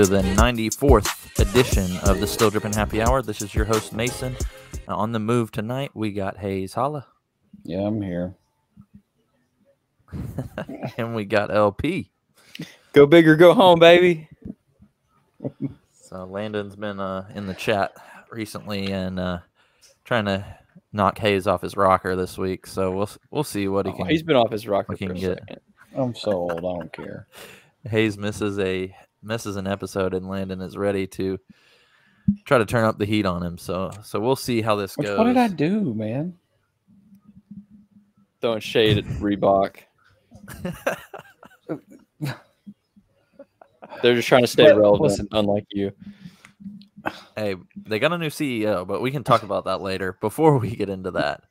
Welcome to the 94th edition of the Still Dripping Happy Hour. This is your host, Mason. Uh, on the move tonight, we got Hayes Holla Yeah, I'm here. and we got LP. Go big or go home, baby. So Landon's been uh, in the chat recently and uh, trying to knock Hayes off his rocker this week. So we'll we'll see what he Oh, can. he's been off his rocker we for can a get- second. I'm so old, I don't care. Hayes misses a misses an episode and Landon is ready to try to turn up the heat on him. So so we'll see how this Which, goes. what did I do, man? Throwing shade at Reebok. They're just trying to stay But relevant, listen. unlike you. Hey, they got a new CEO, but we can talk about that later. Before we get into that,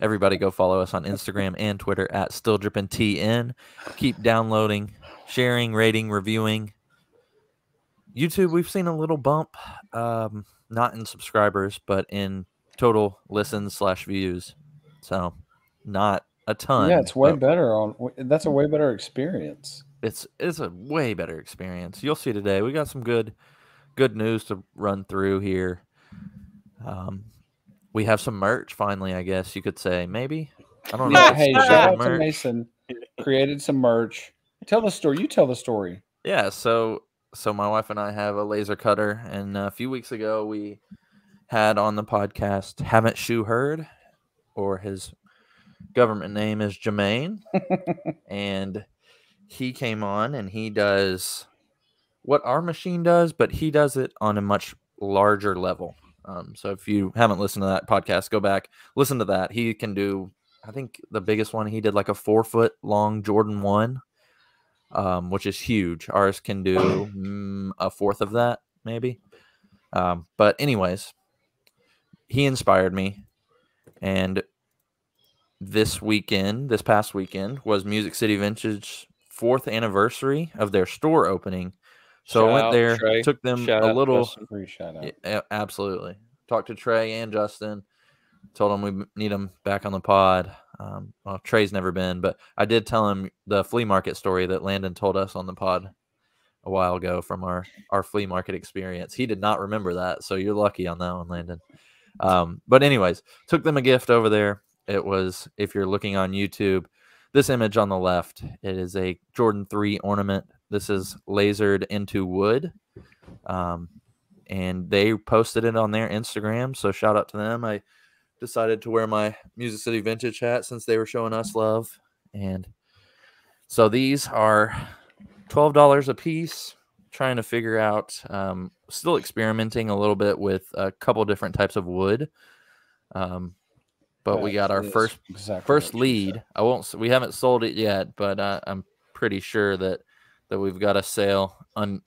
everybody go follow us on Instagram and Twitter at Still Drippin' TN. Keep downloading, sharing, rating, reviewing. YouTube, we've seen a little bump, um, not in subscribers, but in total listens slash views. So, not a ton. yeah, it's way better on. That's a way better experience. it's it's a way better experience. You'll see today. We got some good good news to run through here. Um, we have some merch finally. I guess you could say maybe. I don't know. Yeah, hey, shout out to. Mason. Created some merch. Tell the story. You tell the story. Yeah, so so my wife and I have a laser cutter, and a few weeks ago we had on the podcast Haven't Shoe Heard, or his government name is Jermaine, and he came on and he does what our machine does, but he does it on a much larger level. Um, so if you haven't listened to that podcast, go back listen to that. He can do, I think the biggest one he did like a four foot long Jordan one um, which is huge. Ours can do mm, a fourth of that, maybe. Um, but anyways, he inspired me, and this weekend, this past weekend, was Music City Vintage's fourth anniversary of their store opening. So I went out there, Trey. took them Shout a out little. Justin. Shout. Yeah, absolutely. Talked to Trey and Justin. Told them we need them back on the pod. Um, well, Trey's never been, but I did tell him the flea market story that Landon told us on the pod a while ago from our our flea market experience. He did not remember that, so you're lucky on that one, Landon. Um, but anyways, took them a gift over there. It was if you're looking on YouTube, this image on the left. It is a Jordan three ornament. This is lasered into wood. Um, and they posted it on their Instagram. So shout out to them. I decided to wear my Music City Vintage hat since they were showing us love. And so these are twelve dollars a piece. Trying to figure out, um, still experimenting a little bit with a couple different types of wood. Um, but we got our first exactly first lead. I won't. We haven't sold it yet, but uh, I'm pretty sure that that we've got a sale on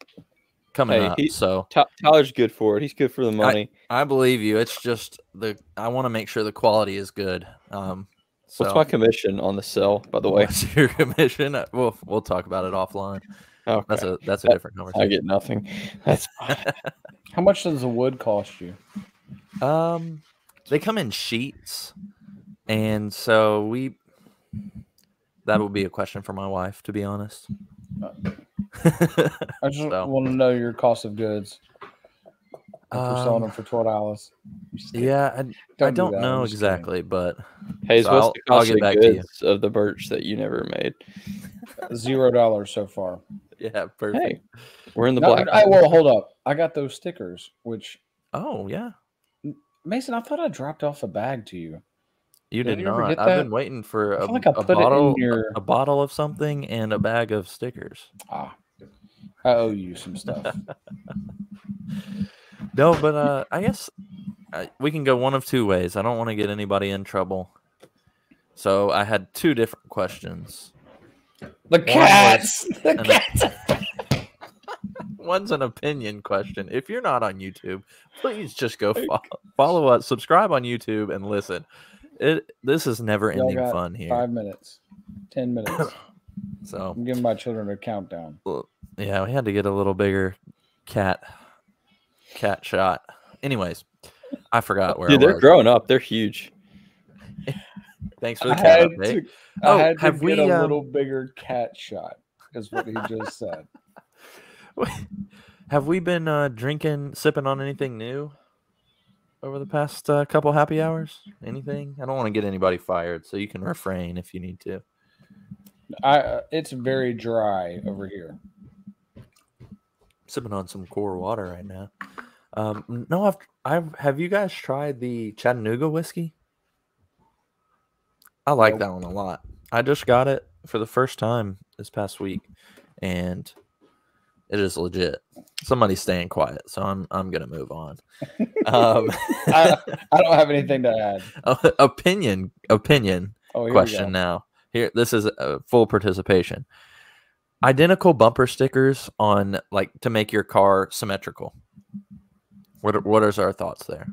coming Hey, up. he- so Ty- Tyler's good for it. He's good for the money. I believe you. It's just the I want to make sure the quality is good. Um, so What's my commission on the sell, by the way? what's your commission? Uh, We'll we'll talk about it offline. Okay. That's a that's a That- different conversation. I get nothing. That's How much does the wood cost you? Um, they come in sheets, and so we. That would be a question for my wife, to be honest. I just So. want to know your cost of goods. If you're selling Um, them for twelve dollars. yeah, I, I do don't I'm know just kidding. exactly, but Hayes, So what's I'll- the I'll cost get of back to you. goods of the birch that you never made? Zero dollars so far. yeah, perfect. Hey, we're in the No, black. I, well, hold up. I got those stickers, which Oh yeah, Mason, I thought I dropped off a bag to you. You did, did you not. I've been waiting for I a, like I a put it in bottle, your- a bottle of something, and a bag of stickers. Ah, I owe you some stuff. No, but uh, I guess uh, we can go one of two ways. I don't want to get anybody in trouble, so I had two different questions. the cats! The a- One's an opinion question. If you're not on YouTube, please just go follow, follow us, subscribe on YouTube, and listen. It this is never Y'all ending got fun here. Five minutes, ten minutes. So I'm giving my children a countdown. well, yeah, we had to get a little bigger cat cat shot. Anyways, I forgot where Dude, I they're was. growing up. They're huge. Thanks for the I cat had update. to, Oh, I had to have get we, a um, little bigger cat shot, is what he just said. Have we been uh, drinking, sipping on anything new over the past uh, couple happy hours? Anything? I don't want to get anybody fired, so you can refrain if you need to. I uh, it's very dry over here. Sipping on some core water right now. Um, no, I've, I've. Have you guys tried the Chattanooga whiskey? I like Nope. that one a lot. I just got it for the first time this past week, and it is legit. Somebody's staying quiet, so I'm I'm gonna move on. Um, I, I don't have anything to add. opinion opinion Oh, here question now. Here, this is a full participation. Identical bumper stickers on like to make your car symmetrical. What are, what is our thoughts there?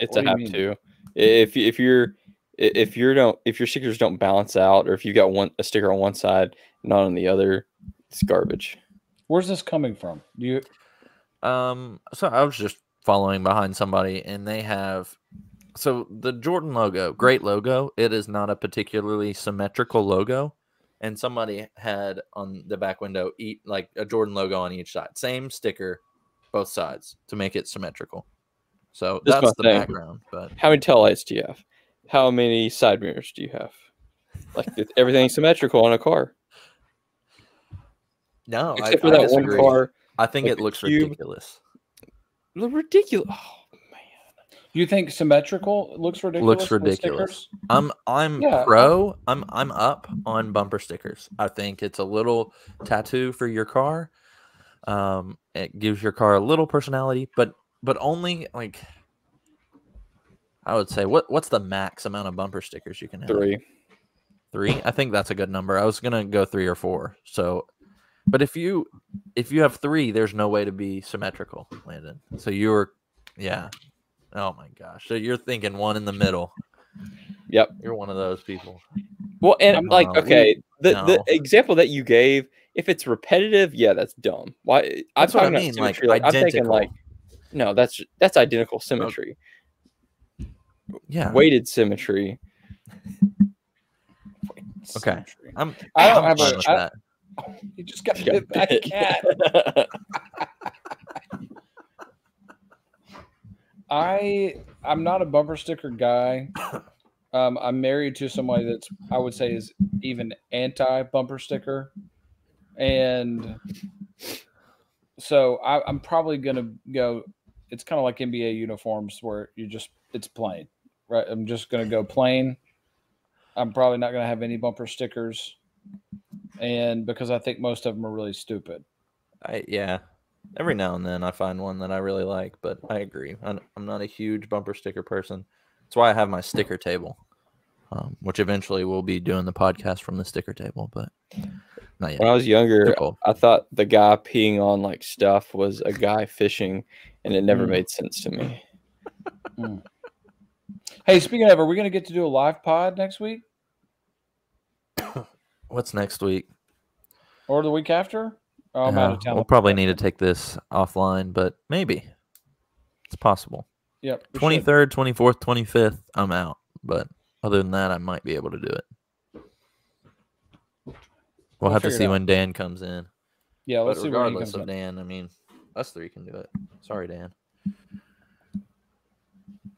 It's What a have mean? to. If you- if you're if you don't if your stickers don't balance out or if you got one a sticker on one side not on the other, it's garbage. Where's this coming from? Do you Um, so I was just following behind somebody, and they have so the Jordan logo, great logo. It is not a particularly symmetrical logo, and somebody had on the back window eat like a Jordan logo on each side, same sticker, both sides to make it symmetrical. So That's that's the thing. background, but How many tail lights do you have? How many side mirrors do you have? Like everything's symmetrical on a car, no, I, except for I that one car. I think like it looks cube. ridiculous. The ridiculous. Oh man. you think symmetrical looks ridiculous? Looks ridiculous. I'm I'm Yeah, pro. I'm I'm up on bumper stickers. I think it's a little tattoo for your car. Um, it gives your car a little personality, but but only like I would say what what's the max amount of bumper stickers you can have? Three. Three. I think that's a good number. I was gonna go three or four. So, but if you if you have three, there's no way to be symmetrical, Landon. So you're, yeah. Oh my gosh. So you're thinking one in the middle. Yep. You're one of those people. Well, and I'm- like, okay, the no. the example that you gave, if it's repetitive, yeah, that's dumb. Why? I'm That's what I mean, like, symmetry, I'm thinking like, no, that's that's identical symmetry, Yeah. weighted symmetry. Okay. I'm. I don't I'm have a- I- You just got got bit by a cat. I I'm not a bumper sticker guy. Um, I'm married to somebody that's I would say is even anti bumper sticker, and so I, I'm probably gonna go. It's kind of like NBA uniforms where you just it's plain, right? I'm just gonna go plain. I'm probably not gonna have any bumper stickers, and because I think most of them are really stupid. I yeah. Every now and then I find one that I really like, but I agree. I'm, I'm not a huge bumper sticker person. That's why I have my sticker table, um, which eventually we'll be doing the podcast from the sticker table, but not yet. When I was younger, I thought the guy peeing on like stuff was a guy fishing, and it never Mm. made sense to me. Hey, speaking of, are we going to get to do a live pod next week What's next week? or the week after? Oh, I'm out Uh, of town. We'll probably need to take this offline, but maybe it's possible. Yep. Twenty third, twenty fourth, twenty fifth. I'm out, but other than that, I might be able to do it. We'll, We'll have to see when Dan comes in. Yeah, let's but see when he regardless comes of in. Dan, I mean, us three can do it. Sorry, Dan.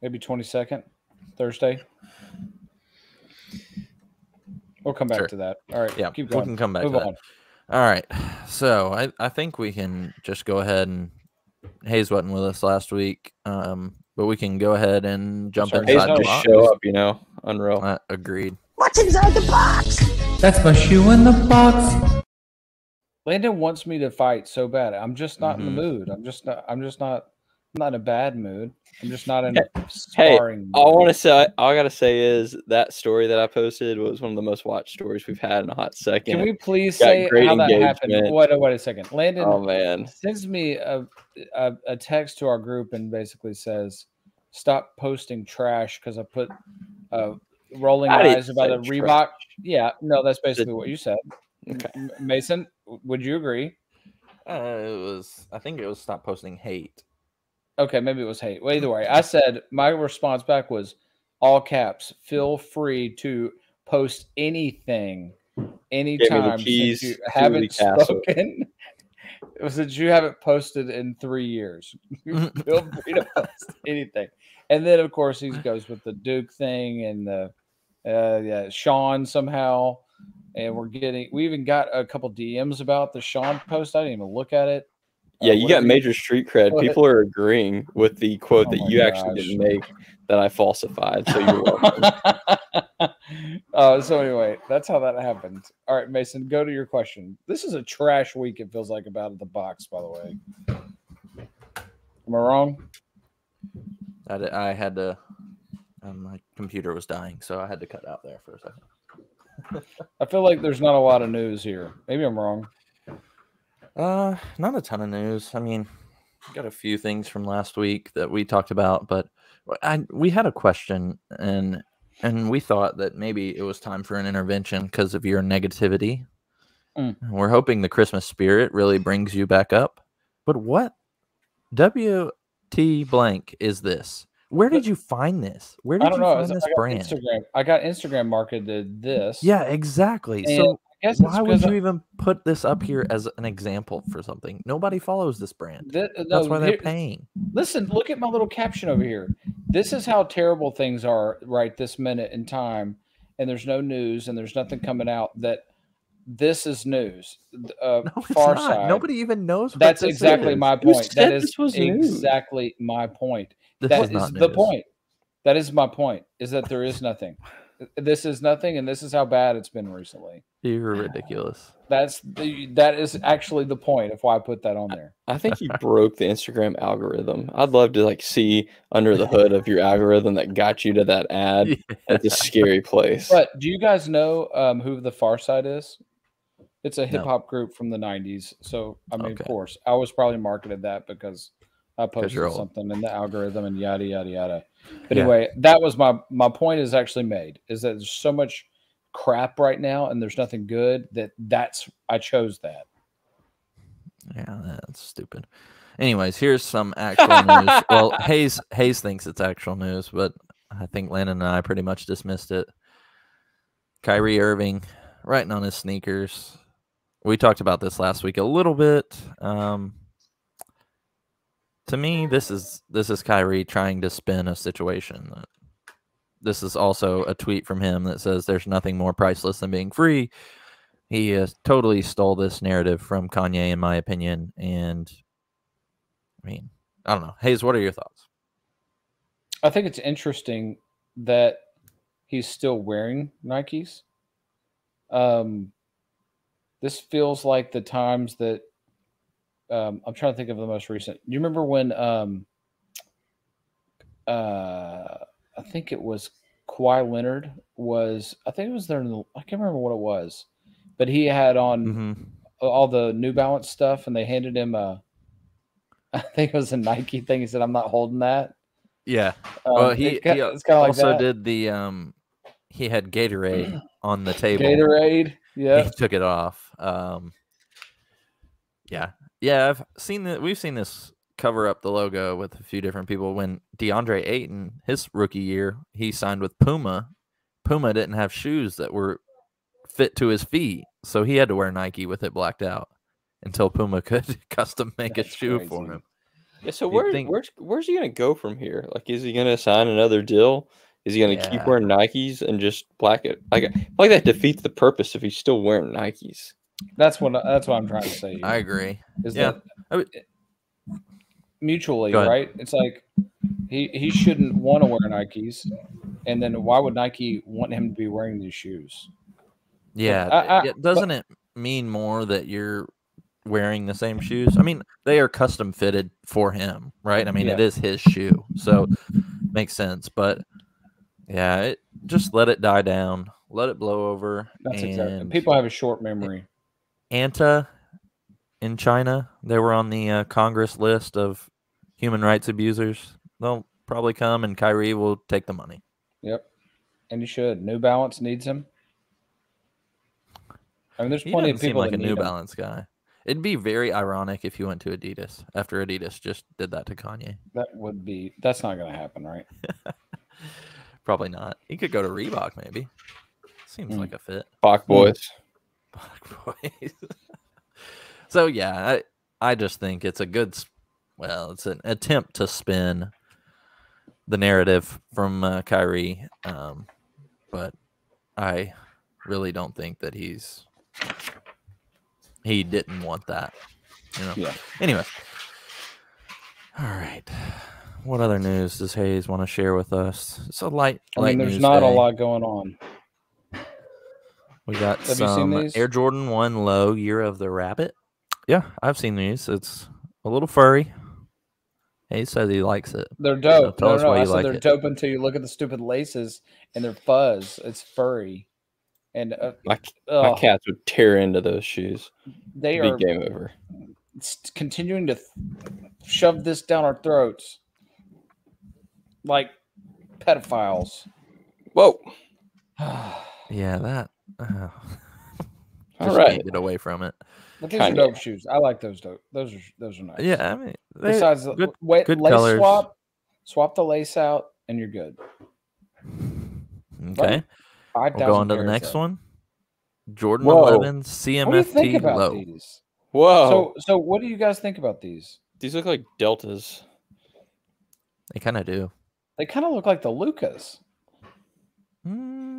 Maybe 22nd, Thursday. We'll come back Sure. to that. All right. Yeah, Keep we can come back Move to that. on. All right. So I, I think we can just go ahead and Hayes wasn't with us last week, um, but we can go ahead and jump Sorry, Hey, Hayes, inside the just box. show up, you know, unreal. Uh, agreed. What's inside the box? That's my shoe in the box. Landon wants me to fight so bad. I'm just not in Mhm. the mood. I'm just not. I'm just not. I'm not in a bad mood. I'm just not in Hey, a sparring. All I want to say, all I gotta say is that story that I posted was one of the most watched stories we've had in a hot second. Can we please Got say great how that happened? engagement. Wait, wait a second. Landon Oh man, sends me a, a a text to our group and basically says, "Stop posting trash" because I put uh, rolling I eyes about the say Reebok. trash. Yeah, no, that's basically what you said. Okay. Mason, would you agree? Uh, it was. I think it was stop posting hate. Okay, maybe it was hate. Well, either way, I said my response back was all caps. Feel free to post anything, anytime. since keys you haven't spoken. It was that you haven't posted in three years. Feel free to post anything. And then, of course, he goes with the Duke thing and the uh, yeah Sean somehow. And we're getting. We even got a couple DMs about the Sean post. I didn't even look at it. Yeah, you got whatever major street cred. Go. People are agreeing with the quote Oh that my you actually didn't make that I falsified. So you're welcome. uh, so anyway, that's how that happened. All right, Mason, go to your question. This is a trash week. It feels like about at the box. By the way, am I wrong? I had to. Um, my computer was dying, so I had to cut out there for a second. I feel like there's not a lot of news here. Maybe I'm wrong. Uh, not a ton of news. I mean, got a few things from last week that we talked about, but I we had a question and and we thought that maybe it was time for an intervention because of your negativity. Mm. We're hoping the Christmas spirit really brings you back up. But what WT blank is this? Where did you find this? Where I did you know. find I this got brand? Instagram. I got Instagram marketed this. Yeah, exactly. And so I guess why would you I- even put this up here as an example for something? Nobody follows this brand. Thi- That's why they're here- paying. Listen, look at my little caption over here. This is how terrible things are right this minute in time, and there's no news and there's nothing coming out. That this is news. Uh, No, it's far not. side. Nobody even knows. That's exactly is. my point. That is this was news? exactly my point. This That is the point. That is my point. Is that there is nothing. This is nothing, and this is how bad it's been recently. You're ridiculous. That's the, that is actually the point of why I put that on there. I think you broke the Instagram algorithm. I'd love to like see under the hood of your algorithm that got you to that ad. It's a scary place. But do you guys know um, who the Pharcyde is? It's a hip hop group from the '90s. So I mean, Okay. of course, I was probably marketed that because I posted something in the algorithm and yada yada yada. But Yeah. anyway, that was my my point is actually made. Is that there's so much crap right now and there's nothing good that that's I chose that. Yeah, that's stupid. Anyways, here's some actual news. Well, Hayes Hayes thinks it's actual news, but I think Landon and I pretty much dismissed it. Kyrie Irving writing on his sneakers. We talked about this last week a little bit. Um, to me, this is this is Kyrie trying to spin a situation. This is also a tweet from him that says, "There's nothing more priceless than being free." He totally stole this narrative from Kanye, in my opinion. And I mean, I don't know. Hayes, what are your thoughts? I think it's interesting that he's still wearing Nikes. Um, this feels like the times that um, I'm trying to think of the most recent. You remember when um, uh, I think it was Kawhi Leonard was I think it was there in the I can't remember what it was, but he had on hmm all the New Balance stuff, and they handed him a I think it was a Nike thing. He said, "I'm not holding that." Yeah. Um, well, he, ki- he it's kind of like also that. did the um. He had Gatorade on the table. Gatorade. Yeah. He took it off. Um. Yeah, yeah. I've seen that. We've seen this cover up the logo with a few different people. When DeAndre Ayton, his rookie year, he signed with Puma. Puma didn't have shoes that were fit to his feet, so he had to wear Nike with it blacked out until Puma could custom make That's a shoe for him. Yeah, so where, think- where's where's he gonna go from here? Like, is he gonna sign another deal? Is he gonna keep wearing Nikes and just black it? Like, I feel like that defeats the purpose if he's still wearing Nikes. That's what that's what I'm trying to say. I agree. is yeah. that mutually, right? It's like he he shouldn't want to wear Nikes, and then why would Nike want him to be wearing these shoes? Yeah, I- I- it- doesn't it mean more that you're wearing the same shoes? I mean, they are custom fitted for him, right? I mean, it Yeah. is his shoe, so makes sense. But yeah, it, just let it die down, let it blow over. That's and exactly. People have a short memory. Anta in China, they were on the uh, Congress list of human rights abusers. They'll probably come, and Kyrie will take the money. Yep, and he should. New Balance needs him. I mean, there's He plenty doesn't of seem people like that a need New him. Balance guy. It'd be very ironic if you went to Adidas after Adidas just did that to Kanye. That would be. That's not going to happen, right? Probably not. He could go to Reebok, maybe. Seems Hmm. like a fit. Bach boys. Boys. so yeah, I I just think it's a good, well, it's an attempt to spin the narrative from uh, Kyrie, um, but I really don't think that he's he didn't want that. You know. Yeah. Anyway. All right. What other news does Hayes want to share with us? It's a light. I light mean, there's not a lot going on. We got Have you seen some these? Air Jordan One Low Year of the Rabbit. Yeah, I've seen these. It's a little furry. He says he likes it. They're dope. tell no, us no, why I you said like they're it. dope until you look at the stupid laces and their fuzz. It's furry, and uh, My, my ugh, cats would tear into those shoes. they Big are game over. continuing to th- shove this down our throats like pedophiles. Whoa. Yeah, that. Uh, All just right. can't get away from it. But these Kinda. are dope shoes. I like those dope. Those are those are nice. Yeah, I mean, they, Besides, the good. wait, good lace colors. swap, swap the lace out, and you're good. Okay, Five we'll go on to the next one. Jordan Whoa. 11 What do you think CMFT about low. these? Whoa. So, so what do you guys think about these? These look like deltas. They kind of do. They kind of look like the Lucas. Mm,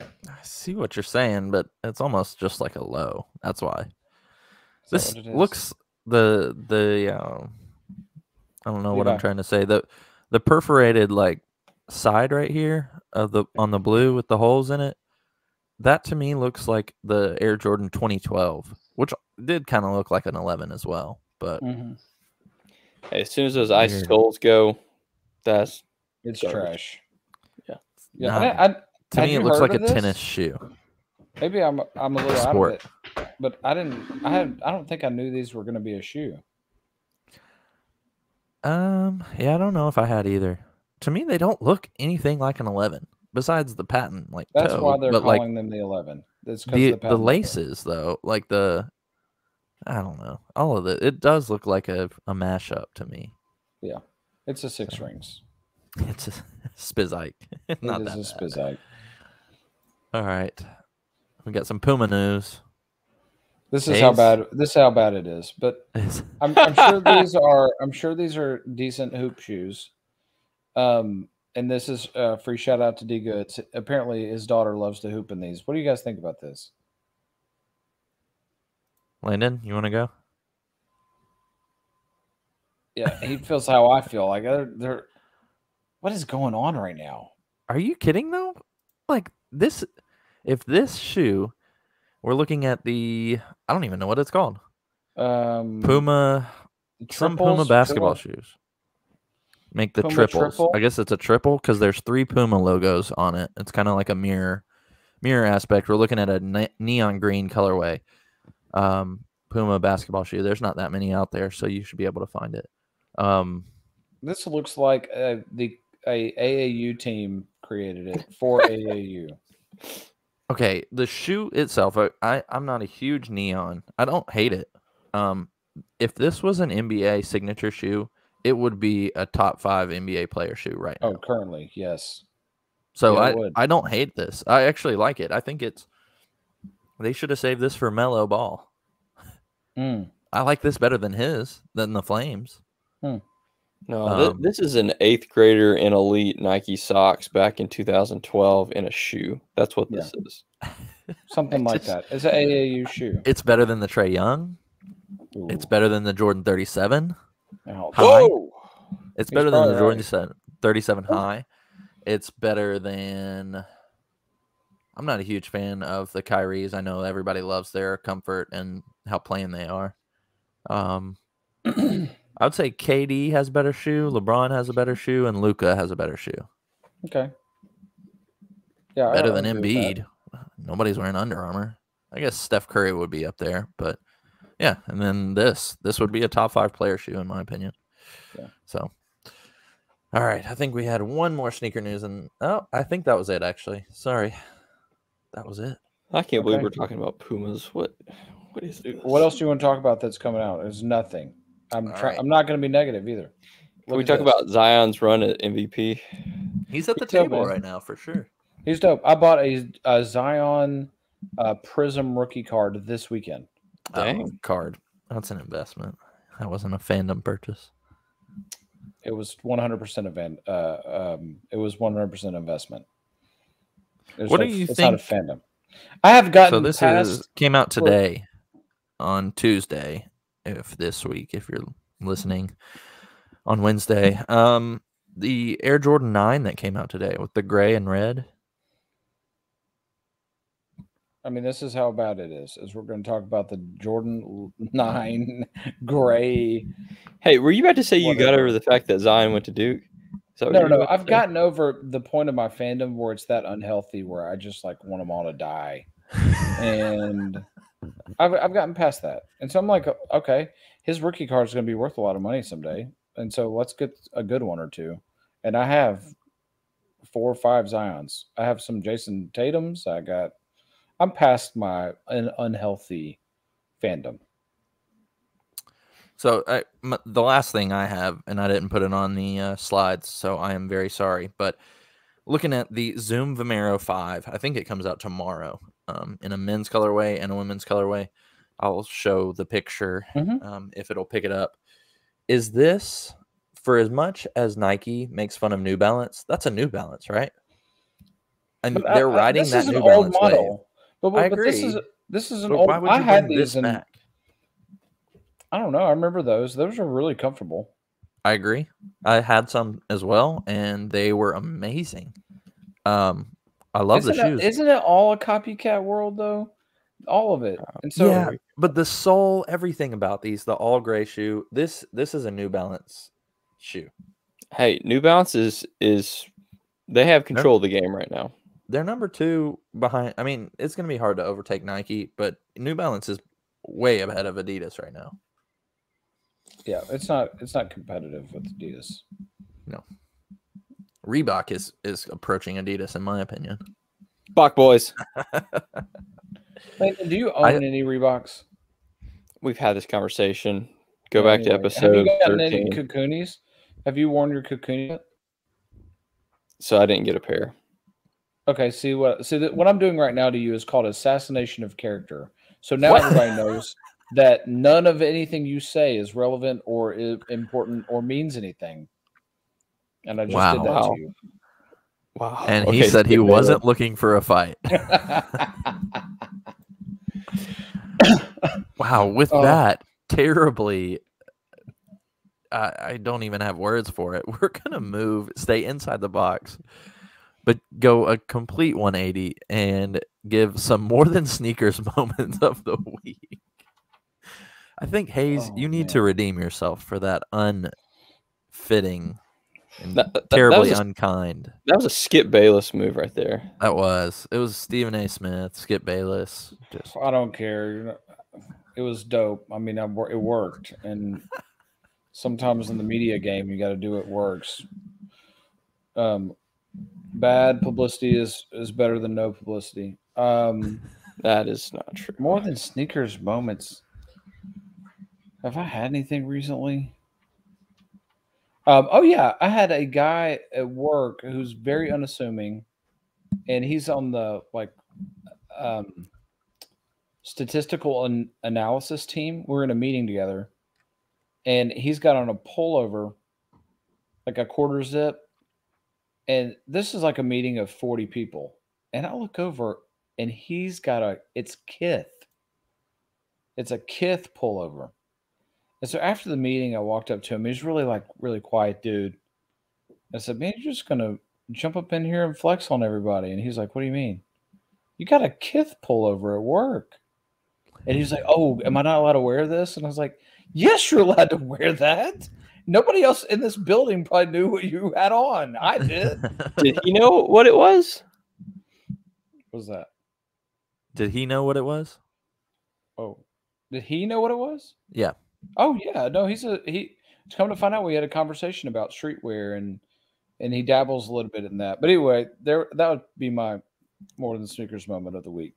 I see what you're saying, but it's almost just like a low. That's why. Is This what it is? looks the the um, I don't know what I'm trying to say. The the perforated like side right here of the on the blue with the holes in it. That to me looks like the Air Jordan 2012, which did kind of look like an 11 as well. But Mhm. Hey, as soon as those ice Weird. skulls go, that's It's Garbage. trash. Yeah, Yeah, not- I, I, to me it looks like a this? tennis shoe. maybe I'm I'm a little Sport. out of it, but I didn't. I had. I don't think I knew these were going to be a shoe. Um, yeah, I don't know if I had either. To me, they don't look anything like an 11, besides the patent like That's toe, why they're but like calling them the eleven. 'cause the of the, number. laces though, like the I don't know, all of it. It does look like a, a mashup to me. Yeah, it's a six rings. It's a spizike, not is that a spizike. All right, we got some Puma news. This is how bad. This is how bad it is. But I'm, I'm sure these are. I'm sure these are decent hoop shoes. Um, and this is a free shout out to D Goods. Apparently, his daughter loves to hoop in these. What do you guys think about this? Landon, you want to go? Yeah, he feels how I feel. Like they're, they're what is going on right now? Are you kidding though? Like this, if this shoe, we're looking at the I don't even know what it's called. Um, Puma some Puma basketball Puma- shoes. Make the Puma triples. triple? I guess it's a triple because there's three Puma logos on it. It's kind of like a mirror, mirror aspect. We're looking at a ne- neon green colorway, um, Puma basketball shoe. There's not that many out there, so you should be able to find it. Um, This looks like uh, the a AAU team created it for AAU. Okay, the shoe itself, I, I I'm not a huge neon. I don't hate it. Um, if this was an NBA signature shoe, it would be a top five NBA player shoe right now. Oh, currently, yes. So Yeah, I, would. I don't hate this. I actually like it. I think it's they should have saved this for Melo Ball. Mm. I like this better than his than the Flames. No. thi- Um, this is an eighth grader in elite Nike socks back in 2012 in a shoe. That's what this is. Something like just- that. It's an AAU shoe. It's better than the Trae Young. Ooh. It's better than the Jordan 37. Ouch. High. Whoa! It's He's better than the probably Jordan right. 37 37 high. It's better than I'm not a huge fan of the Kyries. I know everybody loves their comfort and how plain they are. Um I would say KD has a better shoe, LeBron has a better shoe, and Luka has a better shoe. Okay. Yeah, better than agree. Embiid. Nobody's wearing Under Armour. I guess Steph Curry would be up there, but yeah. And then this, this would be a top five player shoe in my opinion. Yeah. So, all right, I think we had one more sneaker news, and oh, I think that was it. Actually, sorry, that was it. I can't believe Okay. we're talking about Pumas. What? What is this? What else do you want to talk about that's coming out? There's nothing. I'm All trying. right. I'm not going to be negative either. Can we talk this. about Zion's run at MVP? He's at the He's table man. right now for sure. He's dope. I bought a, a Zion uh, Prizm rookie card this weekend. uh, Dang. card. That's an investment. That wasn't a fandom purchase. It was 100% event. Uh, um, it was 100% investment. There's What no- do you it's not a think- fandom. I have gotten So this past. is came out well- today on Tuesday. If this week, if you're listening on Wednesday, um, the Air Jordan Nine that came out today with the gray and red. I mean, this is how bad it is. Is we're going to talk about the Jordan Nine Gray. Hey, were you about to say you got over the fact that Zion went to Duke? Is that what No, no, I've say? gotten over the point of my fandom where it's that unhealthy, where I just like want them all to die, and I've I've gotten past that, and so I'm like, okay, his rookie card is going to be worth a lot of money someday, and so let's get a good one or two, and I have four or five Zions. I have some Jayson Tatum's. I got. I'm past my un- unhealthy fandom. So I, m- the last thing I have, and I didn't put it on the uh, slides, so I am very sorry. But looking at the Zoom Vomero Five, I think it comes out tomorrow um, in a men's colorway and a women's colorway. I'll show the picture Mhm. um, if it'll pick it up. Is this for as much as Nike makes fun of New Balance? That's a New Balance, right? And But they're I- riding this that New Balance wave. model. But, I but, but this is agree. this is an But old. why would I had these this in. back? I don't know. I remember those. Those are really comfortable. I agree. I had some as well, and they were amazing. Um, I love isn't the shoes. It, isn't it all a copycat world though? All of it. Uh, and so yeah, but the sole, everything about these, the all gray shoe. This this is a New Balance shoe. Hey, New Balance is is they have control of the game right now. They're number two behind. I mean, it's going to be hard to overtake Nike, but New Balance is way ahead of Adidas right now. yeah, it's not it's not competitive with Adidas. Reebok is is approaching Adidas, in my opinion. Bach boys, Landon, do you own I- any Reeboks? we've had this conversation. Go Yeah, back to episode Have you gotten any thirteen. Cocoonies? Have you worn your Cocoon yet? So I didn't get a pair. Okay, see what see that what I'm doing right now to you is called assassination of character. So now What? everybody knows that none of anything you say is relevant or i- important or means anything. And I just Wow. did that Wow. to you. Wow. And he said he wasn't looking for a fight. Wow, with Oh. that terribly, I, I don't even have words for it. We're gonna move, stay inside the box, but go a complete 180 and give some more than sneakers moments of the week. I think Hayes, Oh, you need to redeem yourself for that unfitting and That- that- that terribly was a- unkind. That was a Skip Bayless move right there. That was. It was Stephen A. Smith, Skip Bayless. Just I don't care. It was dope. I mean, I, it worked. And sometimes in the media game, you got to do what works. Um, bad publicity is is better than no publicity. Um, That is not true. more than sneakers moments. Have I had anything recently? Um, oh yeah, I had a guy at work who's very unassuming, and he's on the like um, statistical an- analysis team. We're in a meeting together, and he's got on a pullover, like a quarter zip, and this is like a meeting of forty people, and I look over, and he's got a it's Kith. It's a Kith pullover. And so after the meeting, I walked up to him. He's really like really quiet dude. I said, "Man, you're just gonna jump up in here and flex on everybody." And he's like, "What do you mean? You got a Kith pullover at work?" And he's like, "Oh, am I not allowed to wear this?" And I was like, "Yes, you're allowed to wear that." Nobody else in this building probably knew what you had on. I did. Did he know what it was? what was that? Did he know what it was? Oh, did he know what it was? Yeah. Oh yeah, no, he's a he. To come to find out, we had a conversation about streetwear and and he dabbles a little bit in that. But anyway, there that would be my more than sneakers moment of the week.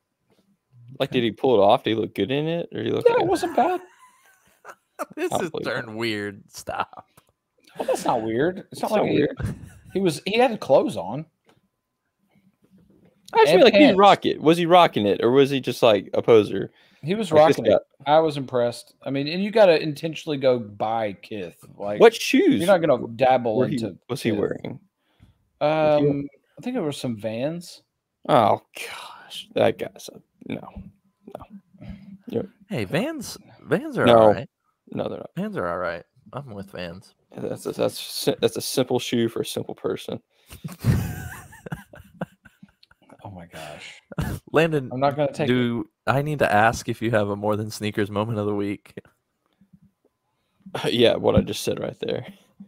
Like, did he pull it off? Did he look good in it, or did he look? Yeah, like it wasn't bad. this is believe turned weird. Stop. Well, that's not weird. It's not It's not like he, he was he had clothes on. I just And mean like he pants. rock it. Was he rocking it, or was he just like a poser? He was Like rocking it. I was impressed. I mean, and you got to intentionally go buy Kith. Like, What shoes? You're not going to dabble were he- into. was he Kith. wearing? Um, I think it was some Vans. Oh gosh, that guy's a no, no. Hey, Vans. Vans are No. all right. no, they're not. Vans are all right. I'm with Vans. That's a, that's that's a simple shoe for a simple person. Oh my gosh! Landon, I'm not going to take. it. I need to ask if you have a more than sneakers moment of the week? yeah, what I just said right there.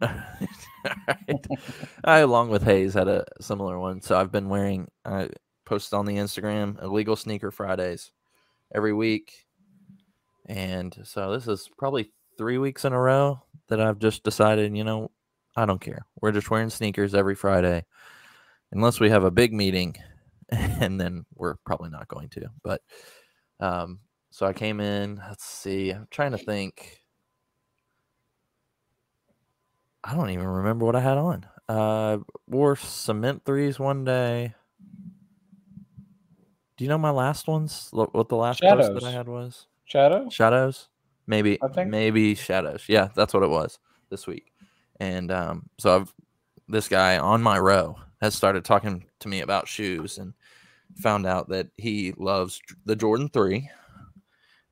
I, along with Hayes, had a similar one. So I've been wearing, I posted on the Instagram, illegal sneaker Fridays every week. And so this is probably three weeks in a row that I've just decided, you know, I don't care. We're just wearing sneakers every Friday, unless we have a big meeting, and then we're probably not going to. But um, so I came in. Let's see. I'm trying to think. I don't even remember what I had on. Uh, wore cement threes one day. Do you know my last ones? What the last post that I had was? Shadow. Shadows? Maybe. I think- Maybe shadows. Yeah, that's what it was this week. And um, so I've this guy on my row has started talking to me about shoes and found out that he loves the Jordan 3.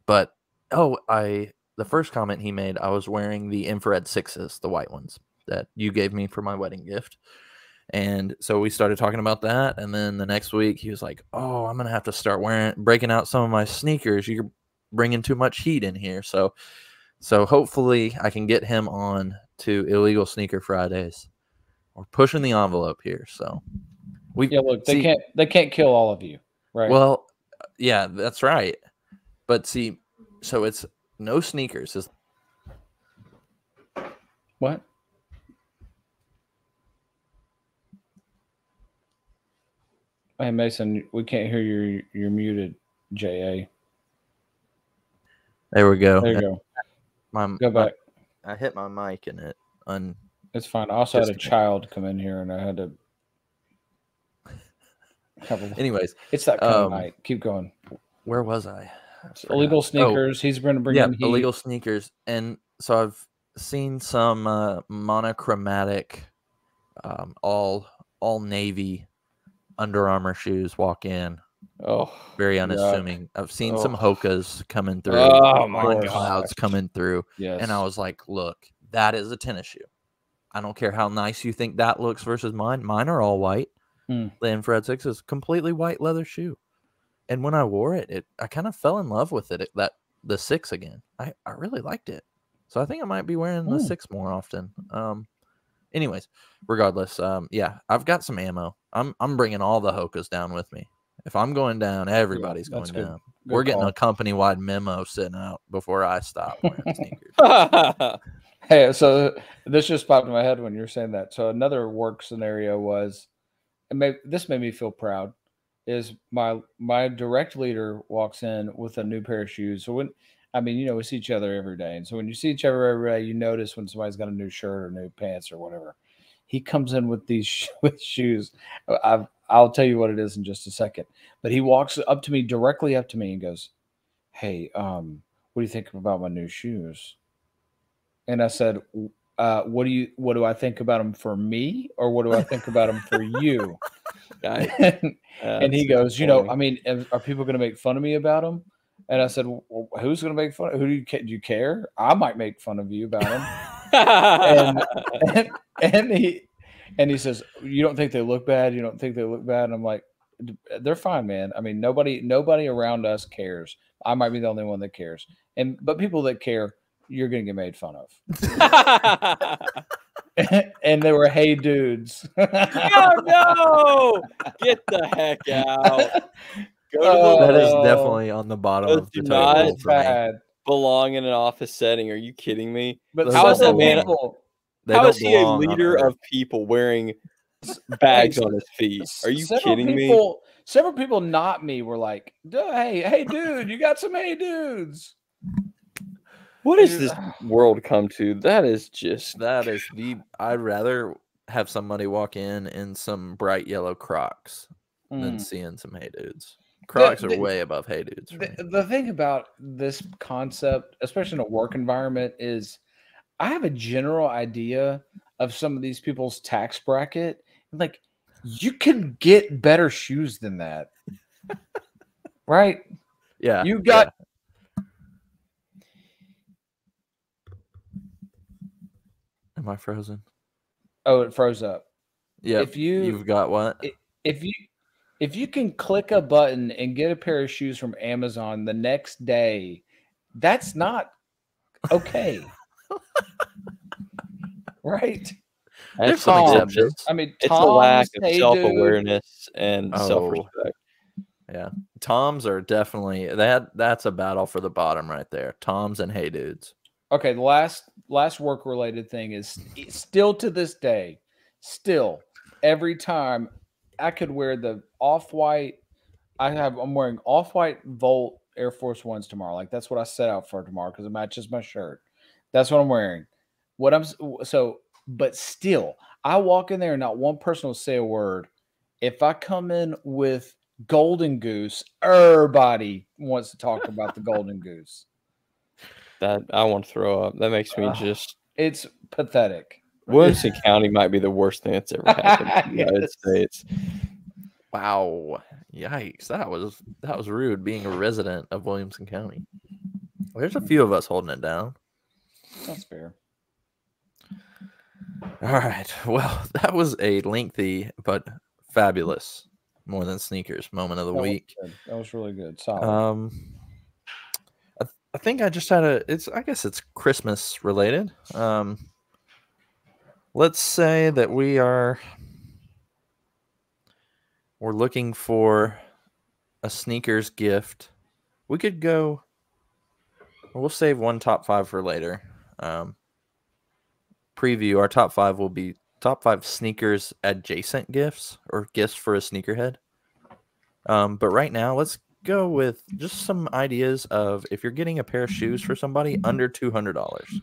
But oh, I the first comment he made, I was wearing the infrared sixes, the white ones that you gave me for my wedding gift. And so we started talking about that. And then the next week he was like, Oh, I'm going to have to start wearing, breaking out some of my sneakers. You're bringing too much heat in here. So, so hopefully I can get him on to illegal sneaker Fridays. We're pushing the envelope here. So we, Yeah, look, they See- can't. They can't kill all of you, right? well, yeah, that's right. But see, so it's no sneakers. Is what? Hey Mason, we can't hear you. You're muted. Ja. there we go. There you go. My, Go back. I hit my mic and it un. It's fine. I also had a child come in here, and I had to. Couple. Anyways, It's that kind of um, night. Keep going. where was I? I. Illegal Oh, sneakers. He's going to bring yeah, illegal sneakers, and so I've seen some uh, monochromatic, um, all all navy Under Armour shoes walk in. Oh, Very Yuck. unassuming. I've seen some Oh. Hokas coming through. Oh my clouds coming through, Yes. and I was like, "Look, that is a tennis shoe. I don't care how nice you think that looks versus mine. Mine are all white. Hmm. The infrared six is completely white leather shoe, and when I wore it, it I kind of fell in love with it. it that the six again. I I really liked it, so I think I might be wearing the Hmm. six more often. Um, anyways, regardless, um, yeah, I've got some ammo. I'm I'm bringing all the Hokas down with me. If I'm going down, everybody's going good. down. Good We're getting call. a company wide memo sitting out before I stop wearing sneakers. Hey, so this just popped in my head when you were saying that. So another work scenario was, may, this made me feel proud, is my my direct leader walks in with a new pair of shoes. So when I mean, you know, we see each other every day, and so when you see each other every day, you notice when somebody's got a new shirt or new pants or whatever. He comes in with these with shoes. I've, I'll tell you what it is in just a second. But he walks up to me directly up to me and goes, "Hey, um, what do you think about my new shoes?" And I said, "W- uh, "What do you? What do I think about them for me, or what do I think about them for you?" And, and he goes, "You know. I mean, are people going to make fun of me about them?" And I said, well, "Who's going to make fun? Who do you do you care? I might make fun of you about them." and, and and he and he says, "You don't think they look bad? You don't think they look bad?" And I'm like, "They're fine, man. I mean, nobody nobody around us cares. I might be the only one that cares, and but people that care, you're going to get made fun of." and they were, "Hey, dudes." oh no! Get the heck out. Go to Oh, that is definitely on the bottom Those of the do totem not- pole It's for me. bad. belong in an office setting. Are you kidding me? But Those How is that man- people- They How don't is he a leader of people wearing bags on his feet? Are you several kidding me? Several people, not me, were like, "Hey, hey, dude, you got some hey dudes." What has this world come to? That is just That is the. I'd rather have somebody walk in in some bright yellow Crocs than Mm. seeing some Hey Dudes. Crocs the- are way above Hey Dudes. The, the thing about this concept, especially in a work environment, is I have a general idea of some of these people's tax bracket. Like, you can get better shoes than that, right? Yeah, You yeah. Am I frozen? oh, it froze up. Yeah. If you You've got what? if you if you can click a button and get a pair of shoes from Amazon the next day, that's not okay. right? There's That's some Tom, exceptions. I mean, It's a lack of Hey self awareness and Oh. self respect. Yeah. Toms are definitely that. That's a battle for the bottom right there. Toms and Hey Dudes. Okay, the last last work related thing is still to this day, still every time I could wear the off white. I have I'm wearing off white Volt Air Force Ones tomorrow. Like that's what I set out for tomorrow because it matches my shirt. That's what I'm wearing. What I'm so, but still, I walk in there and not one person will say a word. If I come in with Golden Goose, everybody wants to talk about the Golden Goose. That I want to throw up. That makes me Ugh. just. It's pathetic. Williamson County might be the worst thing that's ever happened in the United Yes. States. Wow. Yikes. That was that was rude being a resident of Williamson County. There's a few of us holding it down. That's fair. All right. Well, that was a lengthy but fabulous more than sneakers moment of the That week. good. That was really good. Solid. Um I, think I just had a it's I guess it's Christmas related. Um let's say that we are we're looking for a sneakers gift. We could go we'll save one top 5 for later. Um preview our top 5 will be top 5 sneakers adjacent gifts or gifts for a sneakerhead. Um, but right now, let's go with just some ideas of if you're getting a pair of shoes for somebody under two hundred dollars.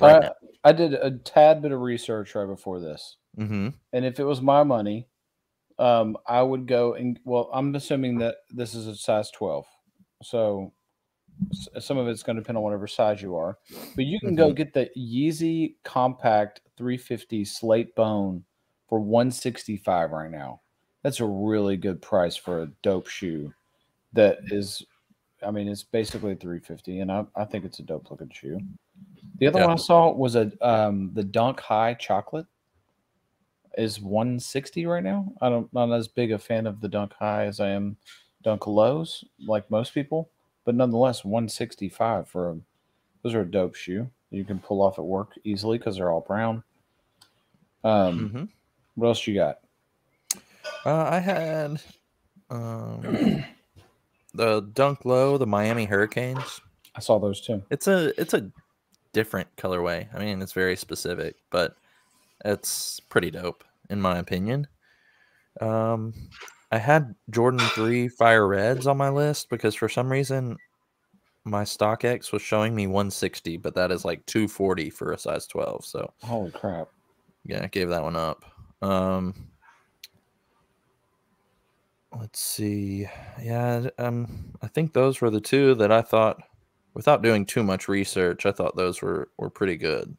Right I. I did a tad bit of research right before this, Mm-hmm. and if it was my money, um, I would go and well, I'm assuming that this is a size 12, so some of it's going to depend on whatever size you are. But you can go get the Yeezy Compact 350 Slate Bone for 165 right now. That's a really good price for a dope shoe. That is, I mean, it's basically 350, and I, I think it's a dope looking shoe. The other Yeah. one I saw was a um the Dunk High chocolate is 160 right now. I don't I'm not as big a fan of the Dunk High as I am Dunk Lows, like most people, but nonetheless 165 for a those are a dope shoe. You can pull off at work easily because they're all brown. Um, Mm-hmm. what else you got? Uh, I had um, the Dunk Low, the Miami Hurricanes. I saw those too. It's a it's a different colorway. I mean, it's very specific, but it's pretty dope in my opinion. Um, I had Jordan Three Fire Reds on my list because for some reason my StockX was showing me 160, but that is like 240 for a size 12. So Holy crap! yeah, I gave that one up. Um, let's see. Yeah, um, I think those were the two that I thought, without doing too much research, I thought those were were pretty good.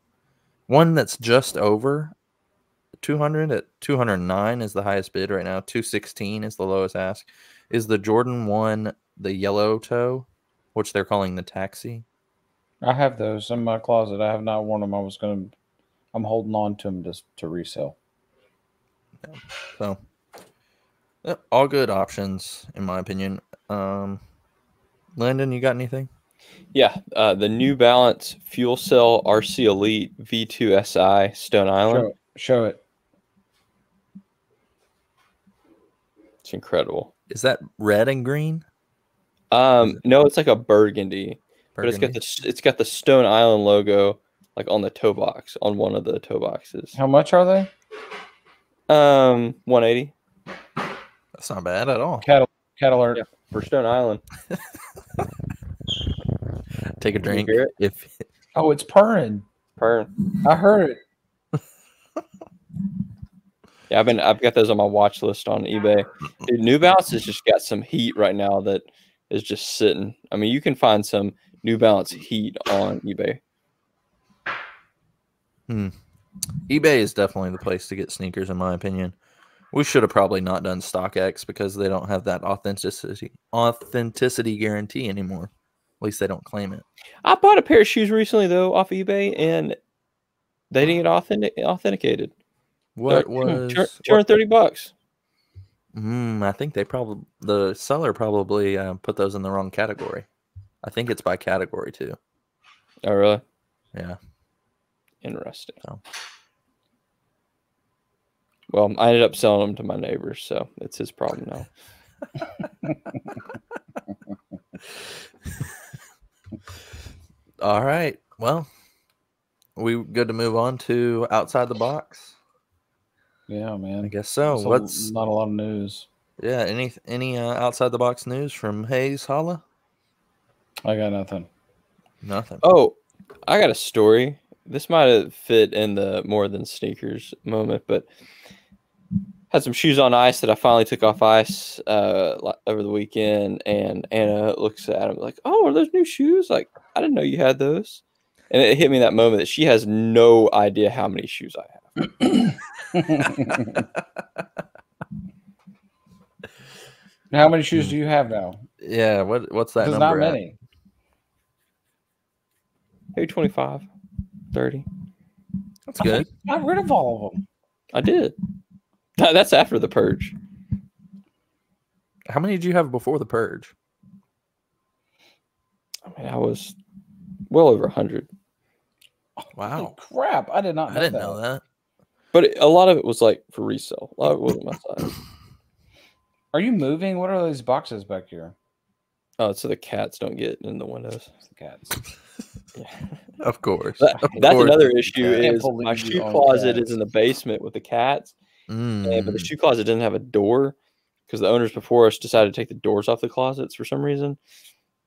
One that's just over 200 at 209 is the highest bid right now. 216 is the lowest ask. Is the Jordan one the yellow toe, which they're calling the taxi? I have those in my closet. I have not worn them. I was gonna. I'm holding on to them just to resell. So, yeah, all good options in my opinion. Um, Landon, you got anything? Yeah, uh, the New Balance Fuel Cell RC Elite V2 SI Stone Island. Show it. Show it. It's incredible. Is that red and green? Um, no, it's like a burgundy, but it's got the it's got the Stone Island logo like on the toe box on one of the toe boxes. How much are they? Um, 180 That's not bad at all. Cattle, cattle alert. Yeah. for Stone Island. Take a drink hear it? if Oh, it's purring. Per I heard it. Yeah, I've been I've got those on my watch list on eBay. Dude, New Balance has just got some heat right now that is just sitting. I mean, you can find some New Balance heat on eBay. Hmm. eBay is definitely the place to get sneakers, in my opinion. We should have probably not done StockX because they don't have that authenticity authenticity guarantee anymore. At least they don't claim it. I bought a pair of shoes recently though off eBay, and they didn't get authentic authenticated. What Two was? hundred thirty bucks? Mm, I think they probably the seller probably uh, put those in the wrong category. I think it's by category too. Oh, really? Yeah. Interesting. So. Well, I ended up selling them to my neighbor, so it's his problem now. All right. Well, we good to move on to outside the box. Yeah, man. I guess so. So What's not a lot of news. yeah? Any any uh, outside the box news from Hayes Holla? I got nothing. Nothing. Oh, I got a story. This might have fit in the more than sneakers moment, but had some shoes on ice that I finally took off ice uh, over the weekend, and Anna looks at them like, "Oh, are those new shoes? Like, I didn't know you had those." And it hit me that moment that she has no idea how many shoes I have. How many shoes do you have now? Yeah. What what's that There's number? not at? many. Maybe 25, 30. That's good. I got rid of all of them. I did. That- That's after the purge. How many did you have before the purge? I mean, I was well over 100. Wow. Holy crap! I did not. I Know didn't that. know that. But it- a lot of it was like for resale. A lot of it wasn't my size. Are you moving? What are these boxes back here? Oh, so the cats don't get in the windows. It's the cats. yeah. Of course. That- Of that's course another issue. Is my shoe closet is in the basement with the cats, and, but the Mm. shoe closet didn't have a door because the owners before us decided to take the doors off the closets for some reason.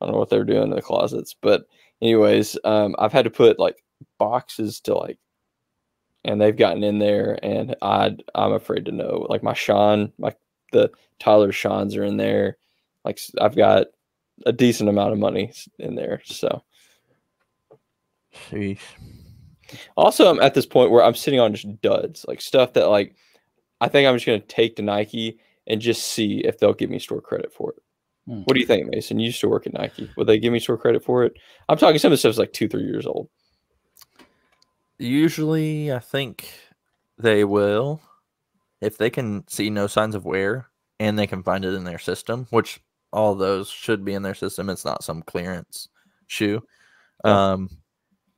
I don't know what they're doing in the closets, but anyways, um, I've had to put like boxes to like, and they've gotten in there, and I I'm afraid to know. Like my Sean, like the Tyler Sean's are in there. Like I've got a decent amount of money in there, so. Sheesh. Also, I'm at this point where I'm sitting on just duds, like stuff that like I think I'm just gonna take to Nike and just see if they'll give me store credit for it. Hmm. What do you think, Mason? You used to work at Nike. Would they give me store credit for it? I'm talking some of the stuff's like two, three years old. Usually, I think they will if they can see no signs of wear and they can find it in their system, which all those should be in their system. It's not some clearance shoe. Um,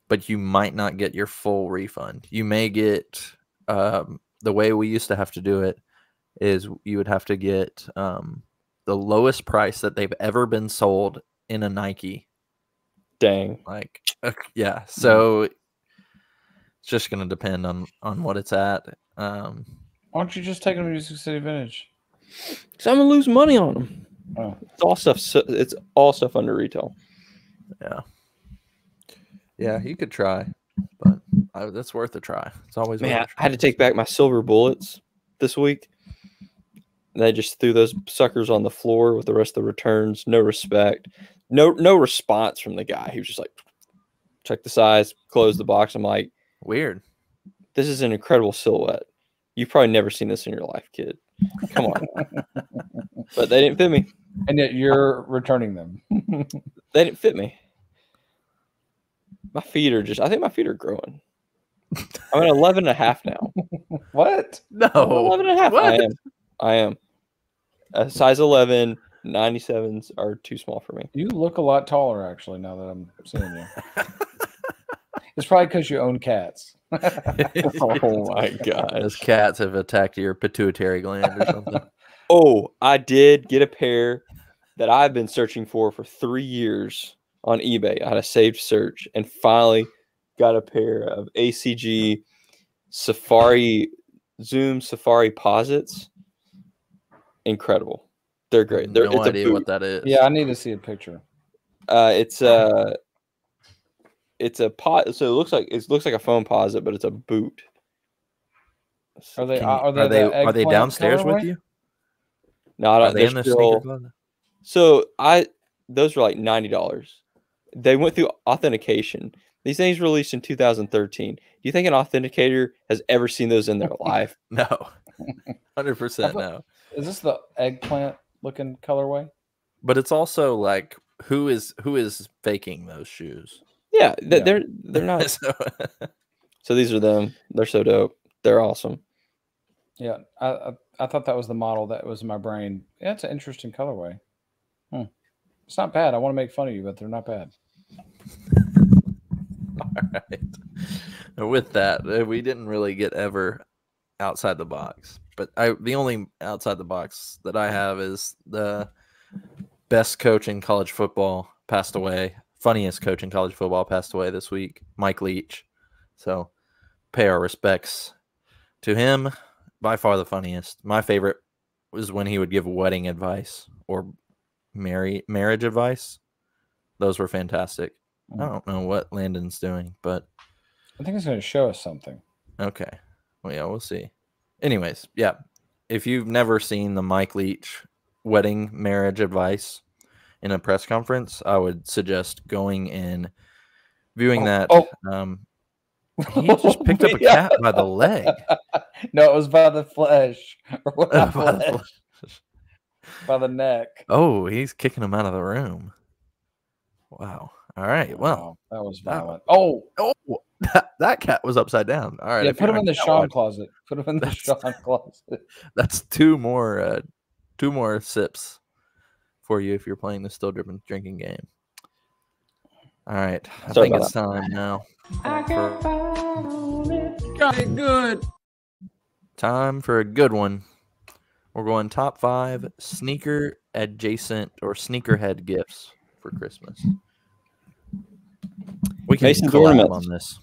but you might not get your full refund. You may get um, the way we used to have to do it is you would have to get um, the lowest price that they've ever been sold in a Nike Dang. like yeah so it's just going to depend on on what it's at um Why don't you just take them to Music City Vintage? Because I'm gonna lose money on them. Oh. It's all stuff. so- It's all stuff under retail. yeah yeah you could try but I, that's worth a try it's always worth Man, a I had to take back my silver bullets this week. They just threw those suckers on the floor with the rest of the returns. No respect. No no response from the guy. He was just like, check the size, close the box. I'm like, weird this is an incredible silhouette. You've probably never seen this in your life, kid. Come on. but they didn't fit me. And yet you're returning them. They didn't fit me. My feet are just, I think my feet are growing. I'm at 11 and a half now. what? no 11 and a half. I am. I am. A size 11, 97s are too small for me. You look a lot taller, actually, now that I'm seeing you. it's probably because you own cats. Oh my god. those cats have attacked your pituitary gland or something Oh, I did get a pair that I've been searching for for three years on eBay. I had a saved search and finally got a pair of ACG Safari Zoom Safari Posits. Incredible. They're great. They're, no it's idea boot. what that is Yeah, I need to see a picture. Uh, it's a it's a pot. So it looks like it looks like a Foamposite, but it's a boot. Are they? Can are they? are they the are they downstairs with you? No, I don't. they They're in the still, sneaker? So I those were like ninety dollars. They went through authentication. These things released in 2013. Do you think an authenticator has ever seen those in their life? No, hundred percent no. Is this the eggplant looking colorway? But it's also like who is who is faking those shoes? Yeah, th- Yeah. they're they're not. So- So these are them. They're so dope. They're awesome. Yeah, I, I I thought that was the model that was in my brain. Yeah, it's an interesting colorway. Hmm. It's not bad. I want to make fun of you, but they're not bad. Right. With that, uh, we didn't really get ever outside the box. But I the only outside the box that I have is the best coach in college football passed away. Funniest coach in college football passed away this week, Mike Leach. So pay our respects to him. By far the funniest. My favorite was when he would give wedding advice or marry marriage advice. Those were fantastic. I don't know what Landon's doing, but I think it's going to show us something. okay. Well, yeah, we'll see. Anyways, yeah. If you've never seen the Mike Leach wedding marriage advice in a press conference, I would suggest going and viewing Oh, that. oh. Um, he just picked up a cat by the leg. no, it was by the flesh or By not the flesh. by the neck. Oh, he's kicking him out of the room. Wow. All right. Well, Wow, that was that- violent. Oh, oh, that, that cat was upside down. All right. yeah, put him in the cat Sean watcher- closet. Put him in the That's- Sean closet. that's two more uh two more sips for you if you're playing the still dripping drinking game all right i Sorry think about it's time now I Got it good. time for a good one we're going top five sneaker adjacent or sneakerhead gifts for christmas we can Mason's collab ornaments. on this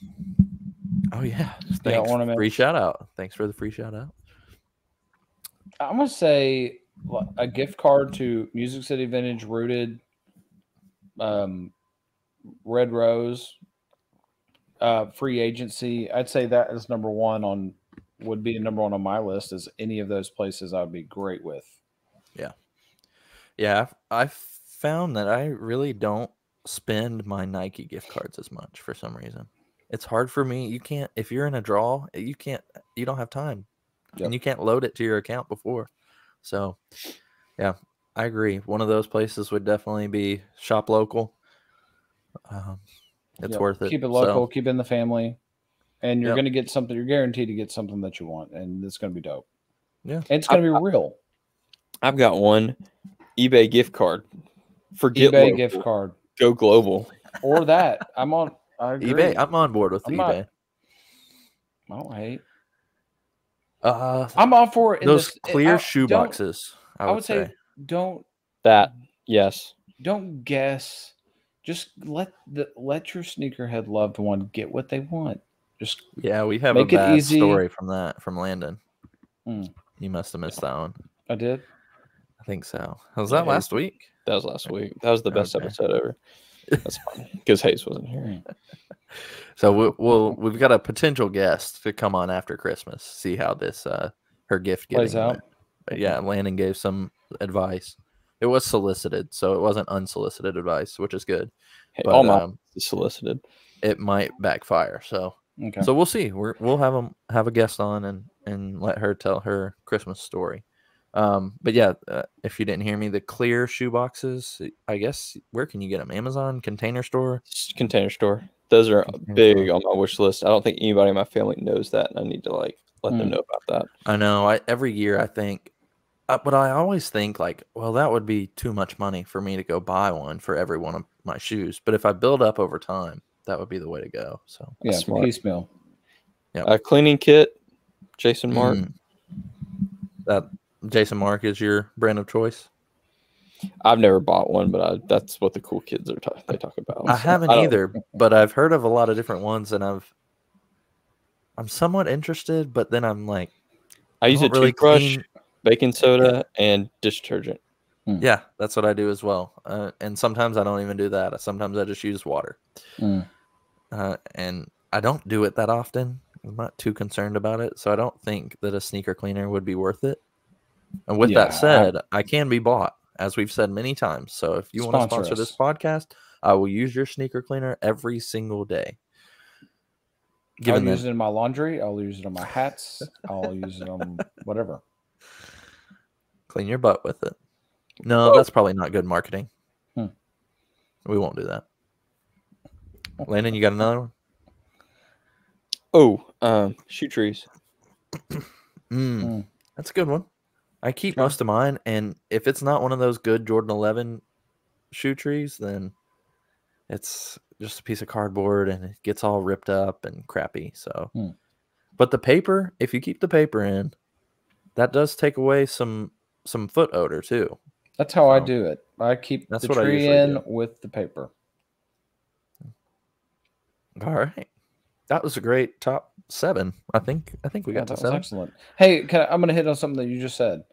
oh yeah thanks free shout out thanks for the free shout out I'm gonna say a gift card to Music City Vintage Rooted, um, Red Rose, uh, free agency. I'd say that is number one on would be number one on my list. Is any of those places I'd be great with. Yeah, I've, I've found that I really don't spend my Nike gift cards as much for some reason. It's hard for me. You can't if you're in a draw, you can't you don't have time. Yep. And you can't load it to your account before. So, yeah, I agree. One of those places would definitely be shop local. Um, it's Yep. worth it. Keep it So, local. Keep it in the family, and you're Yep. gonna get something. You're guaranteed to get something that you want, and it's gonna be dope. Yeah. and it's gonna be real. I've got one eBay gift card. Forget eBay local, gift card Go global. or that. I'm on. I agree. eBay. I'm on board with I'm not- eBay. I don't hate. Uh, I'm all for it. in those this- clear I- shoe boxes. I I would, would say. say don't That yes. don't guess. Just let the let your sneakerhead loved one get what they want. Just Yeah, we have Make a it bad easy. story from that from Landon. Mm. You must have missed that one. I did. I think so. Was that Yeah, last week? That was last week. That was the best Okay. episode ever. That's because Hayes wasn't here. So we'll, we'll we've got a potential guest to come on after Christmas. See how this uh her gift Plays out. But yeah, Landon gave some advice. It was solicited, so it wasn't unsolicited advice, which is good. Hey, But all my um, solicited. it might backfire. So Okay. so we'll see. We're, we'll have them have a guest on and and let her tell her Christmas story. Um, but yeah, uh, if you didn't hear me, the clear shoe boxes. I guess where can you get them? Amazon, Container Store. Container store. Those are Container big store. on my wish list. I don't think anybody in my family knows that, and I need to like let them Hmm. know about that. I know. I every year I think, uh, but I always think like, well, that would be too much money for me to go buy one for every one of my shoes. But if I build up over time, that would be the way to go. So yeah, smart. piecemeal. A cleaning kit, Jason Martin. Mm. that Jason Markk is your brand of choice. I've never bought one, but I, that's what the cool kids are ta- they talk about. I so haven't don't- either, but I've heard of a lot of different ones, and I've I'm somewhat interested, but then I'm like, I use a really toothbrush, clean- baking soda, and dish detergent. Yeah, that's what I do as well. Uh, and sometimes I don't even do that. Sometimes I just use water. Mm. Uh, and I don't do it that often. I'm not too concerned about it, so I don't think that a sneaker cleaner would be worth it. And with Yeah, that said, I can be bought, as we've said many times. So if you want to Sponsor sponsor this podcast, I will use your sneaker cleaner every single day. I'll Given use it in my laundry. I'll use it on my hats. I'll use it on whatever. clean your butt with it. No, Oh. that's probably not good marketing. Hmm. We won't do that. Landon, you got another one? Oh, um, shoe trees. Mm, Mm. That's a good one. I keep most of mine, and if it's not one of those good Jordan 11 shoe trees, then it's just a piece of cardboard and it gets all ripped up and crappy. So, Hmm. but the paper, if you keep the paper in, that does take away some some foot odor too. That's how I do it. I keep the tree in do. with the paper. All right, that was a great top seven. I think I think we Yeah, got that to seven. excellent. Hey, can I, I'm going to hit on something that you just said.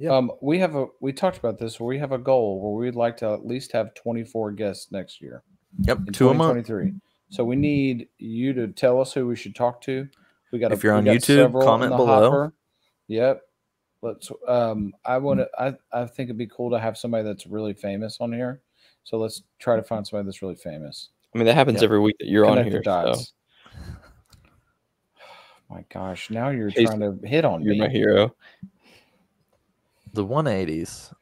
Yeah. Um, we have a we talked about this. Where we have a goal where we'd like to at least have 24 guests next year. Yep, in two a month. 2023. So we need you to tell us who we should talk to. We got If you're on YouTube, comment below. Yep. Let's. Um, I want to. I I think it'd be cool to have somebody that's really famous on here. So let's try to find somebody that's really famous. I mean, that happens Yep. every week that you're on Connect the here. So dots. My gosh! Now you're Hey, trying to hit on you're me. my hero. The 180s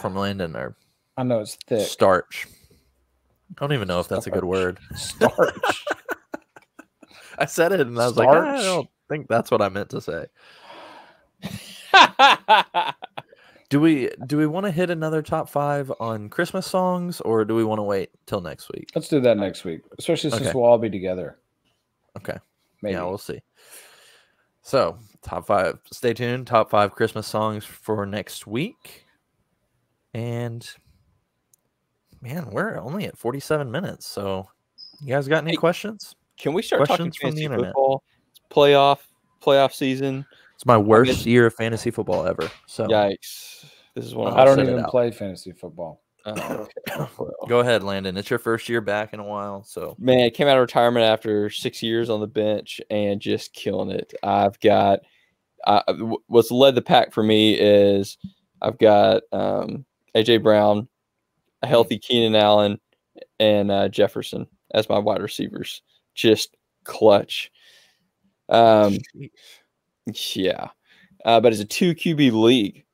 from Landon are I know it's thick. starch. I don't even know if that's a good word. Starch. I said it and I was like, ah, I don't think that's what I meant to say. Do we do we want to hit another top five on Christmas songs or do we want to wait till next week? Let's do that next week, especially since Okay. we'll all be together. Okay. Maybe. Yeah, we'll see. So top five. Stay tuned. Top five Christmas songs for next week. And man, we're only at 47 minutes. So you guys got any Hey, questions? Can we start talking Questions from the fantasy internet. football? Playoff playoff season. It's my worst year of fantasy football ever. So Yikes! This is one. I'll don't even play fantasy football. Oh. Well, go ahead, Landon. It's your first year back in a while. So man, I came out of retirement after six years on the bench and just killing it. I've got uh, what's led the pack for me is I've got um, AJ Brown, a healthy Keenan Allen, and uh, Jefferson as my wide receivers. Just clutch. Um, yeah, uh, but it's a two QB league,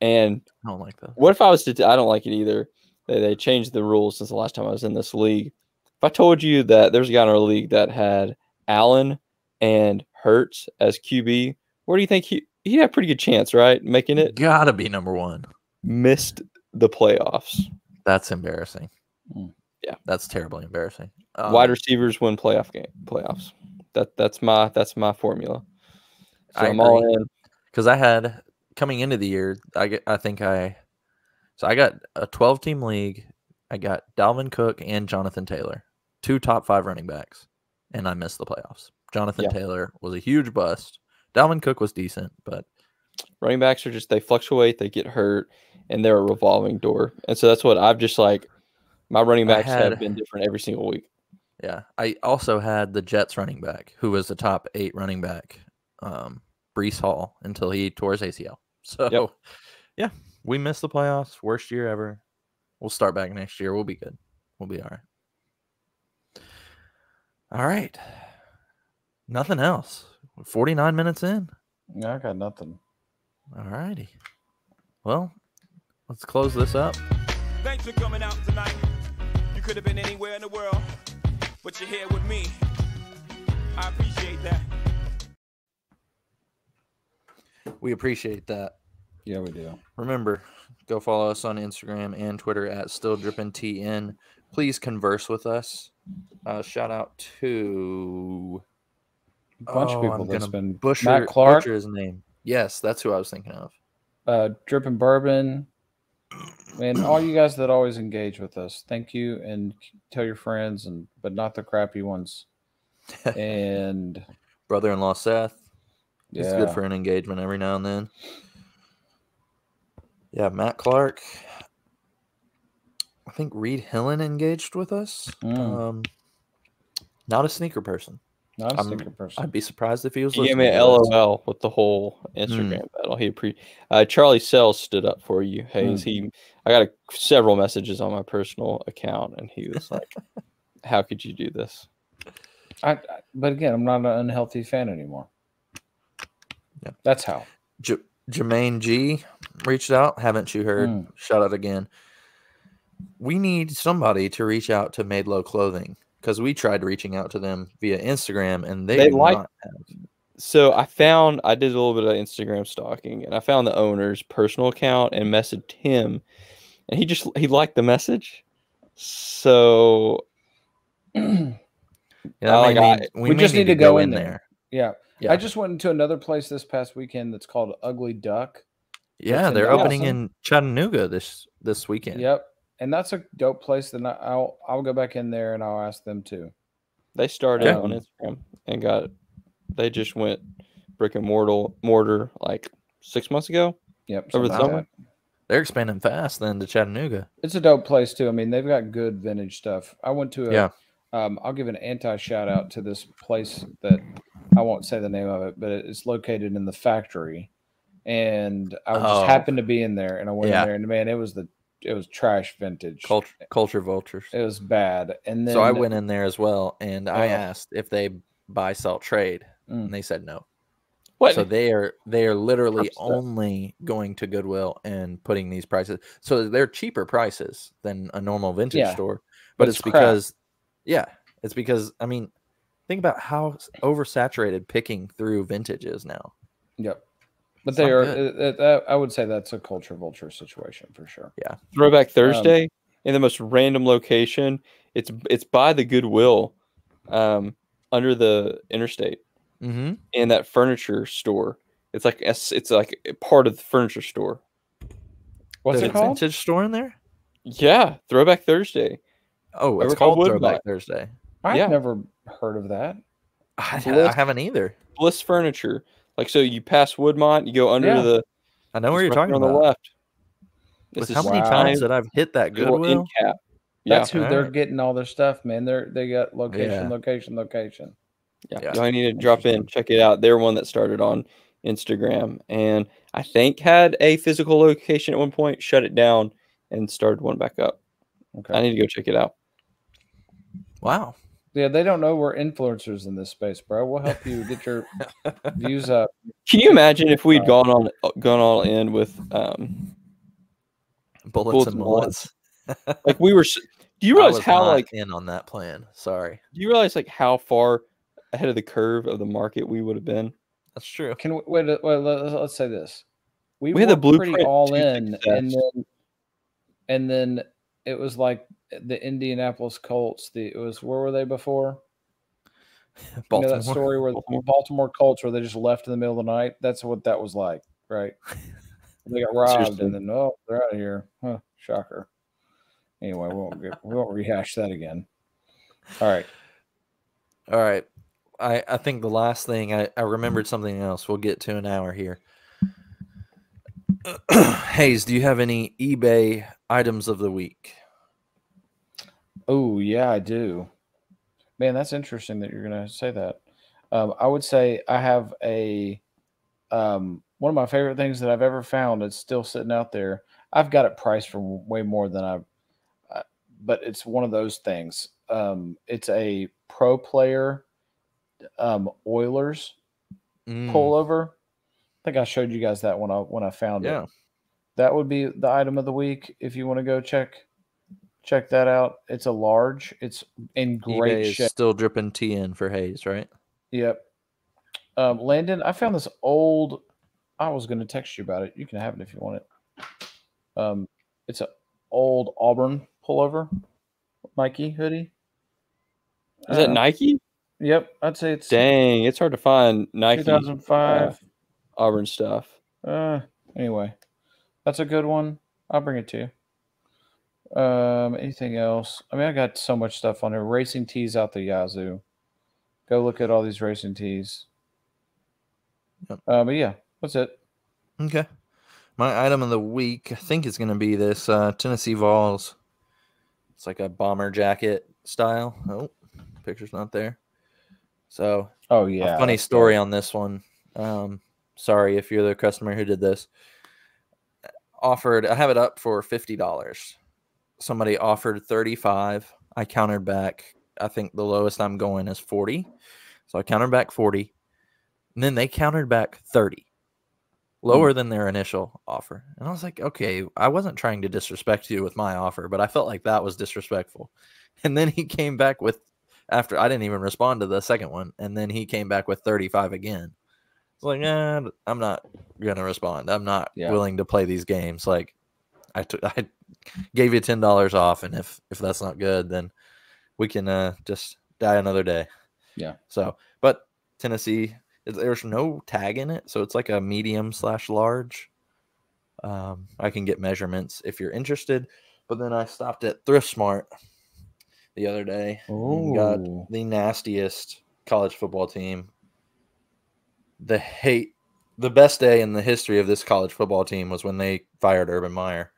and I don't like that. what if I was to? T- I don't like it either. They, they changed the rules since the last time I was in this league. If I told you that there's a guy in our league that had Allen and Hurts as QB, where do you think he he'd have a pretty good chance, right? Making it Gotta be number one. missed the playoffs. That's embarrassing. Mm. Yeah. That's terribly embarrassing. Wide Um, receivers win playoff game playoffs. That that's my that's my formula. So I I'm all in. because I had coming into the year, I get, I think I, so I got a 12 team league. I got Dalvin Cook and Jonathan Taylor, two top five running backs, and I missed the playoffs. Jonathan Yeah. Taylor was a huge bust. Dalvin Cook was decent, but running backs are just they fluctuate, they get hurt, and they're a revolving door. And so that's what I've just like my running backs had- have been different every single week. yeah, I also had the Jets running back, who was the top eight running back, um, Breece Hall, until he tore his ACL. So, yeah, we missed the playoffs. Worst year ever. We'll start back next year. We'll be good. We'll be all right. All right. Nothing else. 49 minutes in. Yeah, I got nothing. All righty. Well, let's close this up. Thanks for coming out tonight. You could have been anywhere in the world, but you're here with me. I appreciate that. We appreciate that. Yeah, we do. Remember, go follow us on Instagram and Twitter at Still Dripping TN. Please converse with us. Uh, shout out to A bunch Oh, of people I'm that's been. Matt Clark, Butcher his name. Yes, that's who I was thinking of. uh, Dripping Bourbon, and all you guys that always engage with us. Thank you, and tell your friends, and but not the crappy ones. And Brother-in-law Seth. Yeah, It's good for an engagement every now and then. Yeah, Matt Clark. I think Reed Hillen engaged with us. Mm. Um, not a sneaker person. Not a I'm- stinker person. I'd be surprised if he was. He gave me an. LOL with the whole Instagram battle. He pre uh, Charlie Sells stood up for you, Hayes. He I got a, several messages on my personal account, and he was like, "How could you do this?" I, I- but again, I'm not an unhealthy fan anymore. Yeah. That's how. J- Jermaine G reached out. Haven't you heard? Mm. Shout out again. We need somebody to reach out to Made Low Clothing because we tried reaching out to them via Instagram and they, They like- So I found I did a little bit of Instagram stalking, and I found the owner's personal account and messaged him, and he just he liked the message. So Yeah, Oh, like, I- we, we just need to go in there. yeah. Yeah. I just went into another place this past weekend that's called Ugly Duck. Yeah, in they're opening Dawson. in Chattanooga this this weekend. Yep. And that's a dope place. Then I- I'll I'll go back in there and I'll ask them too. they started Okay. on Instagram and got they just went brick and mortar mortar like six months ago. Yep. Over the something like summer? They're expanding fast then to Chattanooga. It's a dope place too. I mean, they've got good vintage stuff. I went to a Yeah. um, I'll give an anti shout out to this place that I won't say the name of it, but it's located in the factory. And I just Oh. happened to be in there and I went Yeah. in there and man, it was the it was trash vintage. Culture culture vultures. It was bad. And then so I went in there as well and I Oh. asked if they buy sell trade Mm. and they said no. What? So they are they are literally only going to Goodwill and putting these prices. So they're cheaper prices than a normal vintage Yeah, store. but But, it's it's because yeah, it's because I mean, think about how oversaturated picking through vintage is now. Yep. But It's they are. good. uh, uh, I would say that's a culture vulture situation for sure. Yeah. Throwback Thursday in the most random location. It's it's by the Goodwill, um, under the interstate Mm-hmm. in that furniture store. It's like a s- it's like part of the furniture store. What's There's it a called? vintage store in there? Yeah, Throwback Thursday. Oh, it's called called Woodbine. Throwback Thursday. I've yeah. never heard of that. I, Bliss- I haven't either. Bliss Furniture. Like so, you pass Woodmont, you go under Yeah. the. I know where you're talking on about. the left. With It's how many Wow. times that I've hit that little end Goodwill? cap. Yeah, That's who All they're right. getting all their stuff, man. They're they got location, Yeah. location, location. yeah. Yeah. You only need to drop in, check it out. They're one that started on Instagram, and I think had a physical location at one point, shut it down, and started one back up. Okay. I need to go check it out. Wow. Yeah, they don't know we're influencers in this space, bro. We'll help you get your views up. Can you imagine if we'd Uh, gone on gone all in with um Bullets, Bullets and bullets? mullets. like we were? Do you I realize was how not like in on that plan. Sorry. do you realize like how far ahead of the curve of the market we would have been? That's true. Can we wait? a- wait let, let's say this: we, We had the were pretty blueprint all in, success. and then and then it was like the Indianapolis Colts. The it was where were they before? You know Baltimore. that story where the Baltimore. Baltimore Colts where they just left in the middle of the night. That's what that was like, right? They got robbed Seriously. and then oh, they're out of here. Huh, shocker. Anyway, we won't get, we won't rehash that again. All right. All right. I, I think the last thing I, I remembered something else. We'll get to an hour here. Hayes, do you have any eBay items of the week? Oh yeah, I do. Man, that's interesting that you're gonna say that. Um, I would say I have a um, one of my favorite things that I've ever found. It's still sitting out there. I've got it priced for way more than I, uh, but it's one of those things. Um, it's a pro player um, Oilers Mm, pullover. I think I showed you guys that when I when I found yeah. it. That would be the item of the week if you want to go check check that out. It's a large. It's in great eBay shape. still dripping tea in for Hayes, right? Yep. Um, Landon, I found this old. I was going to text you about it. You can have it if you want it. Um, it's a old Auburn pullover, Nike hoodie. Is that Uh, Nike? Yep, I'd say it's Dang, it's hard to find Nike 2005. Auburn stuff. Uh, anyway, that's a good one. I'll bring it to you. Um, anything else? I mean, I got so much stuff on here. Racing tees out the yazoo. Go look at all these racing tees. Yep. Uh, but yeah, that's it. Okay. My item of the week, I think, is going to be this uh, Tennessee Vols. It's like a bomber jacket style. Oh, picture's not there. So Oh yeah. a funny story on this one. Um, sorry if you're the customer who did this. Offered, I have it up for fifty dollars. Somebody offered thirty five. I countered back. I think the lowest I'm going is forty, so I countered back forty. And then they countered back thirty, lower than their initial offer. And I was like, okay, I wasn't trying to disrespect you with my offer, but I felt like that was disrespectful. And then he came back with after I didn't even respond to the second one, and then he came back with 35 again. It's like, eh, I'm not gonna respond. I'm not Yeah. willing to play these games. Like, I took, I gave you ten dollars off, and if if that's not good, then we can uh, just die another day. Yeah. So, but Tennessee, is- there's no tag in it, so it's like a medium slash large. Um, I can get measurements if you're interested. But then I stopped at Thrift Smart the other day and got the nastiest college football team. The hate, the best day in the history of this college football team was when they fired Urban Meyer.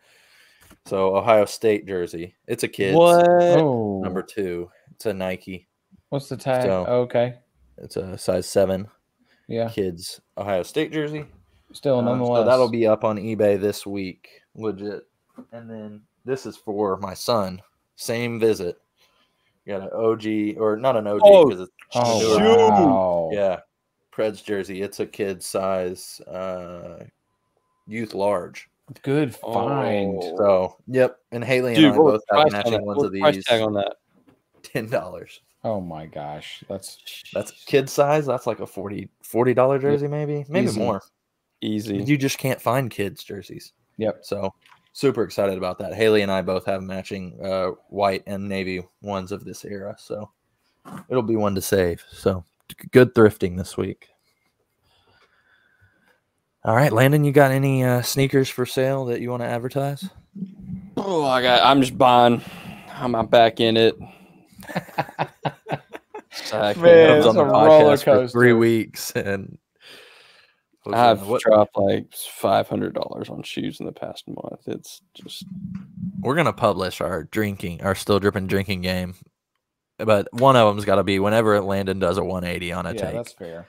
So Ohio State jersey. It's a kid's What? Oh. number two. It's a Nike. What's the tag? So- okay. It's a size seven Yeah. kids Ohio State jersey. Still, Um, nonetheless. so that'll be up on eBay this week, legit. And then this is for my son. Same visit. Got an OG or not an OG Oh, it's Oh newer. shoot. wow. yeah, Preds jersey. It's a kid size, uh, youth large. Good find. Oh. So yep. And Haley and Dude, I both have price on matching that? ones of was the price tag on that? Ten dollars. Oh my gosh. That's That's kid size. That's like a 40 dollar jersey, maybe, maybe Easy. more. Easy. You just can't find kids jerseys. Yep. So super excited about that. Haley and I both have matching uh, white and navy ones of this era. So it'll be one to save. So good thrifting this week. All right, Landon, you got any uh, sneakers for sale that you want to advertise? Oh, I got. I'm just buying. I'm, I'm back in it. I Man, Comes it's on the a roller podcast for three weeks, and I've what, dropped like five hundred dollars on shoes in the past month. It's just we're gonna publish our drinking, our still dripping drinking game, but one of them's got to be whenever Landon does a 180 on a yeah, take. that's fair.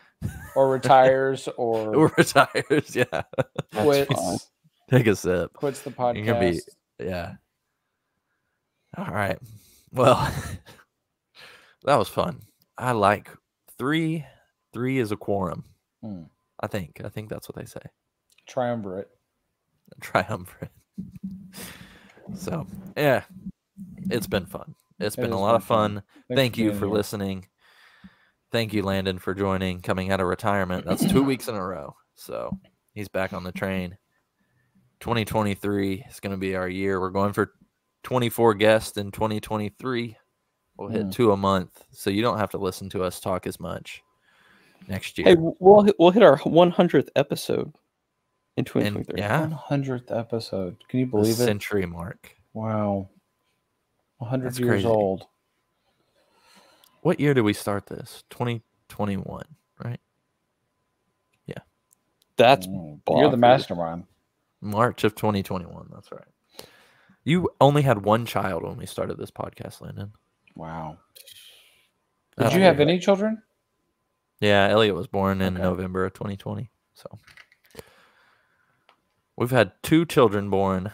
Or retires or or retires. Yeah, quits take a sip. quits the You're be- podcast. Yeah. All right. Well, that was fun. I like three. Three is a quorum. Hmm. I think. I think that's what they say. Triumvirate. Triumvirate. So yeah, it's been fun. It's It been a lot been of fun. fun. Thank you for here. listening. Thank you, Landon, for joining, coming out of retirement. That's two weeks in a row. So he's back on the train. 2023 is going to be our year. We're going for 24 guests in 2023. We'll hit Mm. two a month. So you don't have to listen to us talk as much next year. hey, we'll we'll hit our one hundredth episode in twenty and twenty three. yeah, One hundredth episode. Can you the believe it? century mark. Wow. One hundred That's years crazy. old. What year did we start this? 2021, right? Yeah. That's Mm. You're the mastermind. March of 2021. That's right. You only had one child when we started this podcast, Landon. Wow. Did don't you have know. any children? Yeah, Elliot was born in Okay. November of 2020. So we've had two children born.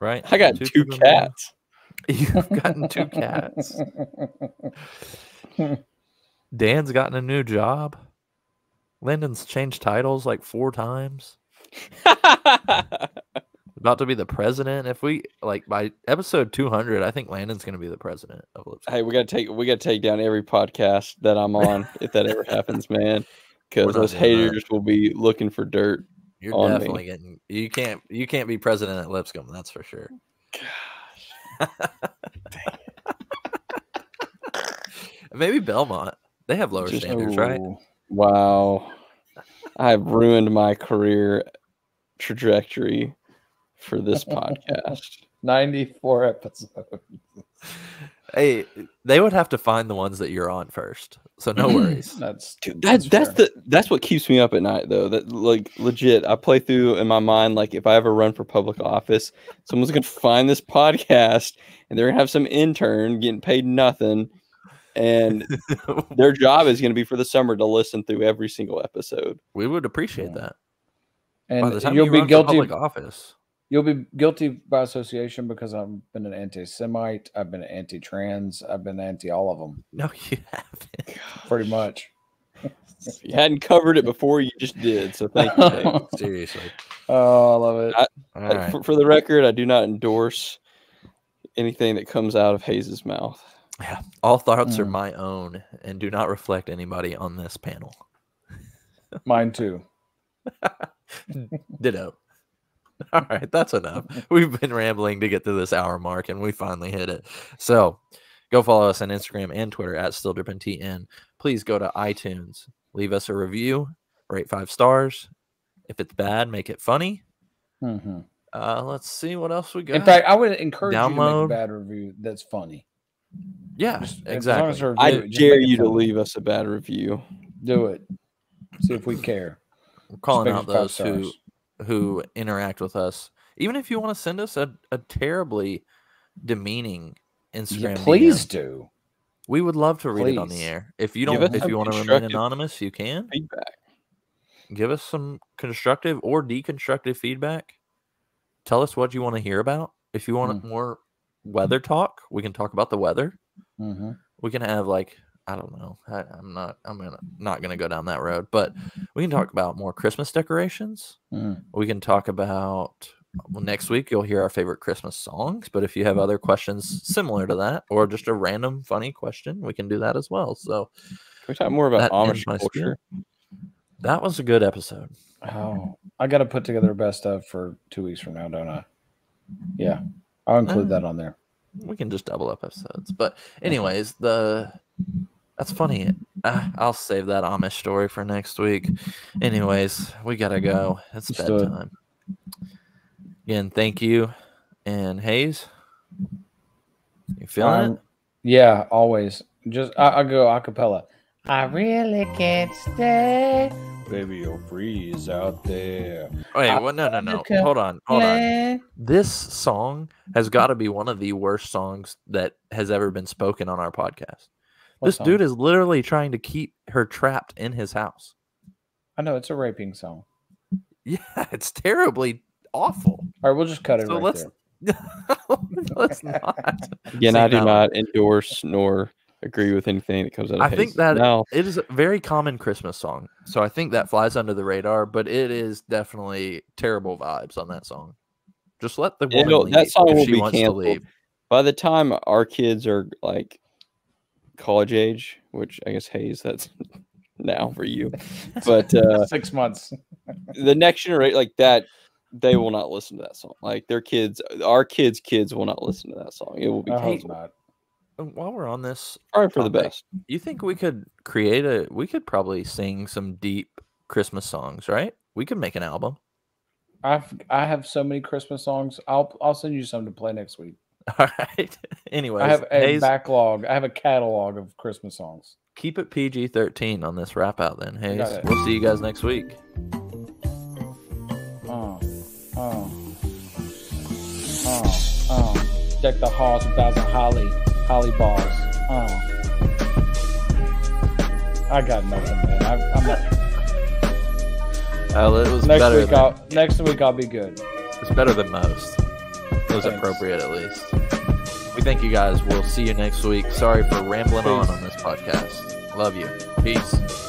Right? I got two, children born? cats. You've gotten two cats. Dan's gotten a new job. Landon's changed titles like four times. About to be the president. If we like by episode 200, I think Landon's going to be the president of Lipscomb. hey, we gotta take we gotta take down every podcast that I'm on if that ever happens, man. Because those doing that. haters will be looking for dirt. You're on me. definitely getting. You can't. You can't be president at Lipscomb. That's for sure. Maybe Belmont. They have lower Just- standards, right? Oh, wow. I've ruined my career trajectory for this podcast. 94 episodes. Hey, they would have to find the ones that you're on first. So no mm-hmm. worries. That's Dude, that, that's fair. the that's what keeps me up at night though. That like legit, I play through in my mind like if I ever run for public office, someone's gonna find this podcast and they're gonna have some intern getting paid nothing, and their job is going to be for the summer to listen through every single episode. we would appreciate Yeah. that. By the And time you'll you be run for guilty. public office. You'll be guilty by association because I've been an anti-Semite. I've been an anti-trans. I've been anti all of them, No, you haven't. pretty much. If you hadn't covered it before, you just did. So thank you. Dave. Seriously. Oh, I love it. I- All right. for, for the record, I do not endorse anything that comes out of Hayes's mouth. Yeah. All thoughts are Mm. my own and do not reflect anybody on this panel. Mine too. Ditto. All right, that's enough. We've been rambling to get to this hour mark, and we finally hit it. So, go follow us on Instagram and Twitter at StillDrippingTN. Please go to iTunes, leave us a review, rate five stars. If it's bad, make it funny. hmm Uh, let's see what else we got. In fact, I would encourage you to make Download. a bad review that's funny. yeah, Just- as as exactly. a I review, just dare you to leave us a bad review. Do it. See if we care. We're calling out those who stars. Who interact with us. Even if you want to send us a, a terribly demeaning Instagram, Yeah, please DM, do. we would love to read it on the air. If you don't, if you want to remain anonymous, you can Feedback. give us some constructive or deconstructive feedback. Tell us what you want to hear about. If you want Mm. more weather talk, we can talk about the weather. hmm We can have like I don't know. I, I'm not. I'm gonna not gonna go down that road. But we can talk about more Christmas decorations. Mm. We can talk about well, next week. You'll hear our favorite Christmas songs. But if you have other questions similar to that, or just a random funny question, we can do that as well. So Can we talk more about Amish culture? that was a good episode. Oh, I got to put together a best of for two weeks from now, don't I? Yeah, I'll include Uh, that on there. We can just double up episodes. But anyways, the that's funny. Uh, I'll save that Amish story for next week. Anyways, we gotta go. It's Let's do it. bedtime. Again, thank you. And Hayes, you feeling Um, it? Yeah, always. Just I, I'll go a cappella. I really can't stay. Baby, you'll freeze out there. Wait, I- well, no, no, no. Hold on, hold on. This song has got to be one of the worst songs that has ever been spoken on our podcast. What this song? dude is literally trying to keep her trapped in his house. I know it's a raping song. Yeah, it's terribly awful. All right, we'll just cut it So right let's there. let's not. Again, I do now- not endorse nor agree with anything that comes out of I think that mouth. it is a very common Christmas song, so I think that flies under the radar. But it is definitely terrible vibes on that song. Just let the woman It'll- leave that song if will she be wants canceled. to leave. By the time our kids are like college age, which I guess Hayes, that's now for you. But uh, Six months. the next generation, like that, they will not listen to that song. Like their kids, our kids' kids will not listen to that song. It will be I canceled. not. While we're on this, Probably for the best. you think we could create a? We could probably sing some deep Christmas songs, right? We could make an album. I've I have so many Christmas songs. I'll I'll send you some to play next week. All right. Anyways, I have a Hayes, backlog. I have a catalog of Christmas songs. keep it PG thirteen on this wrap out. Then Hayes, we'll see you guys next week. Uh, uh, uh. Oh, oh, oh, oh. Deck the halls with of holly, holly balls. Oh. I got nothing, man. I, I'm not. Oh, it was Next better. week, than, I'll next week I'll be good. It's better than most. Was Thanks. appropriate at least. We thank you guys. We'll see you next week. Sorry for rambling on on this podcast. Love you. Peace.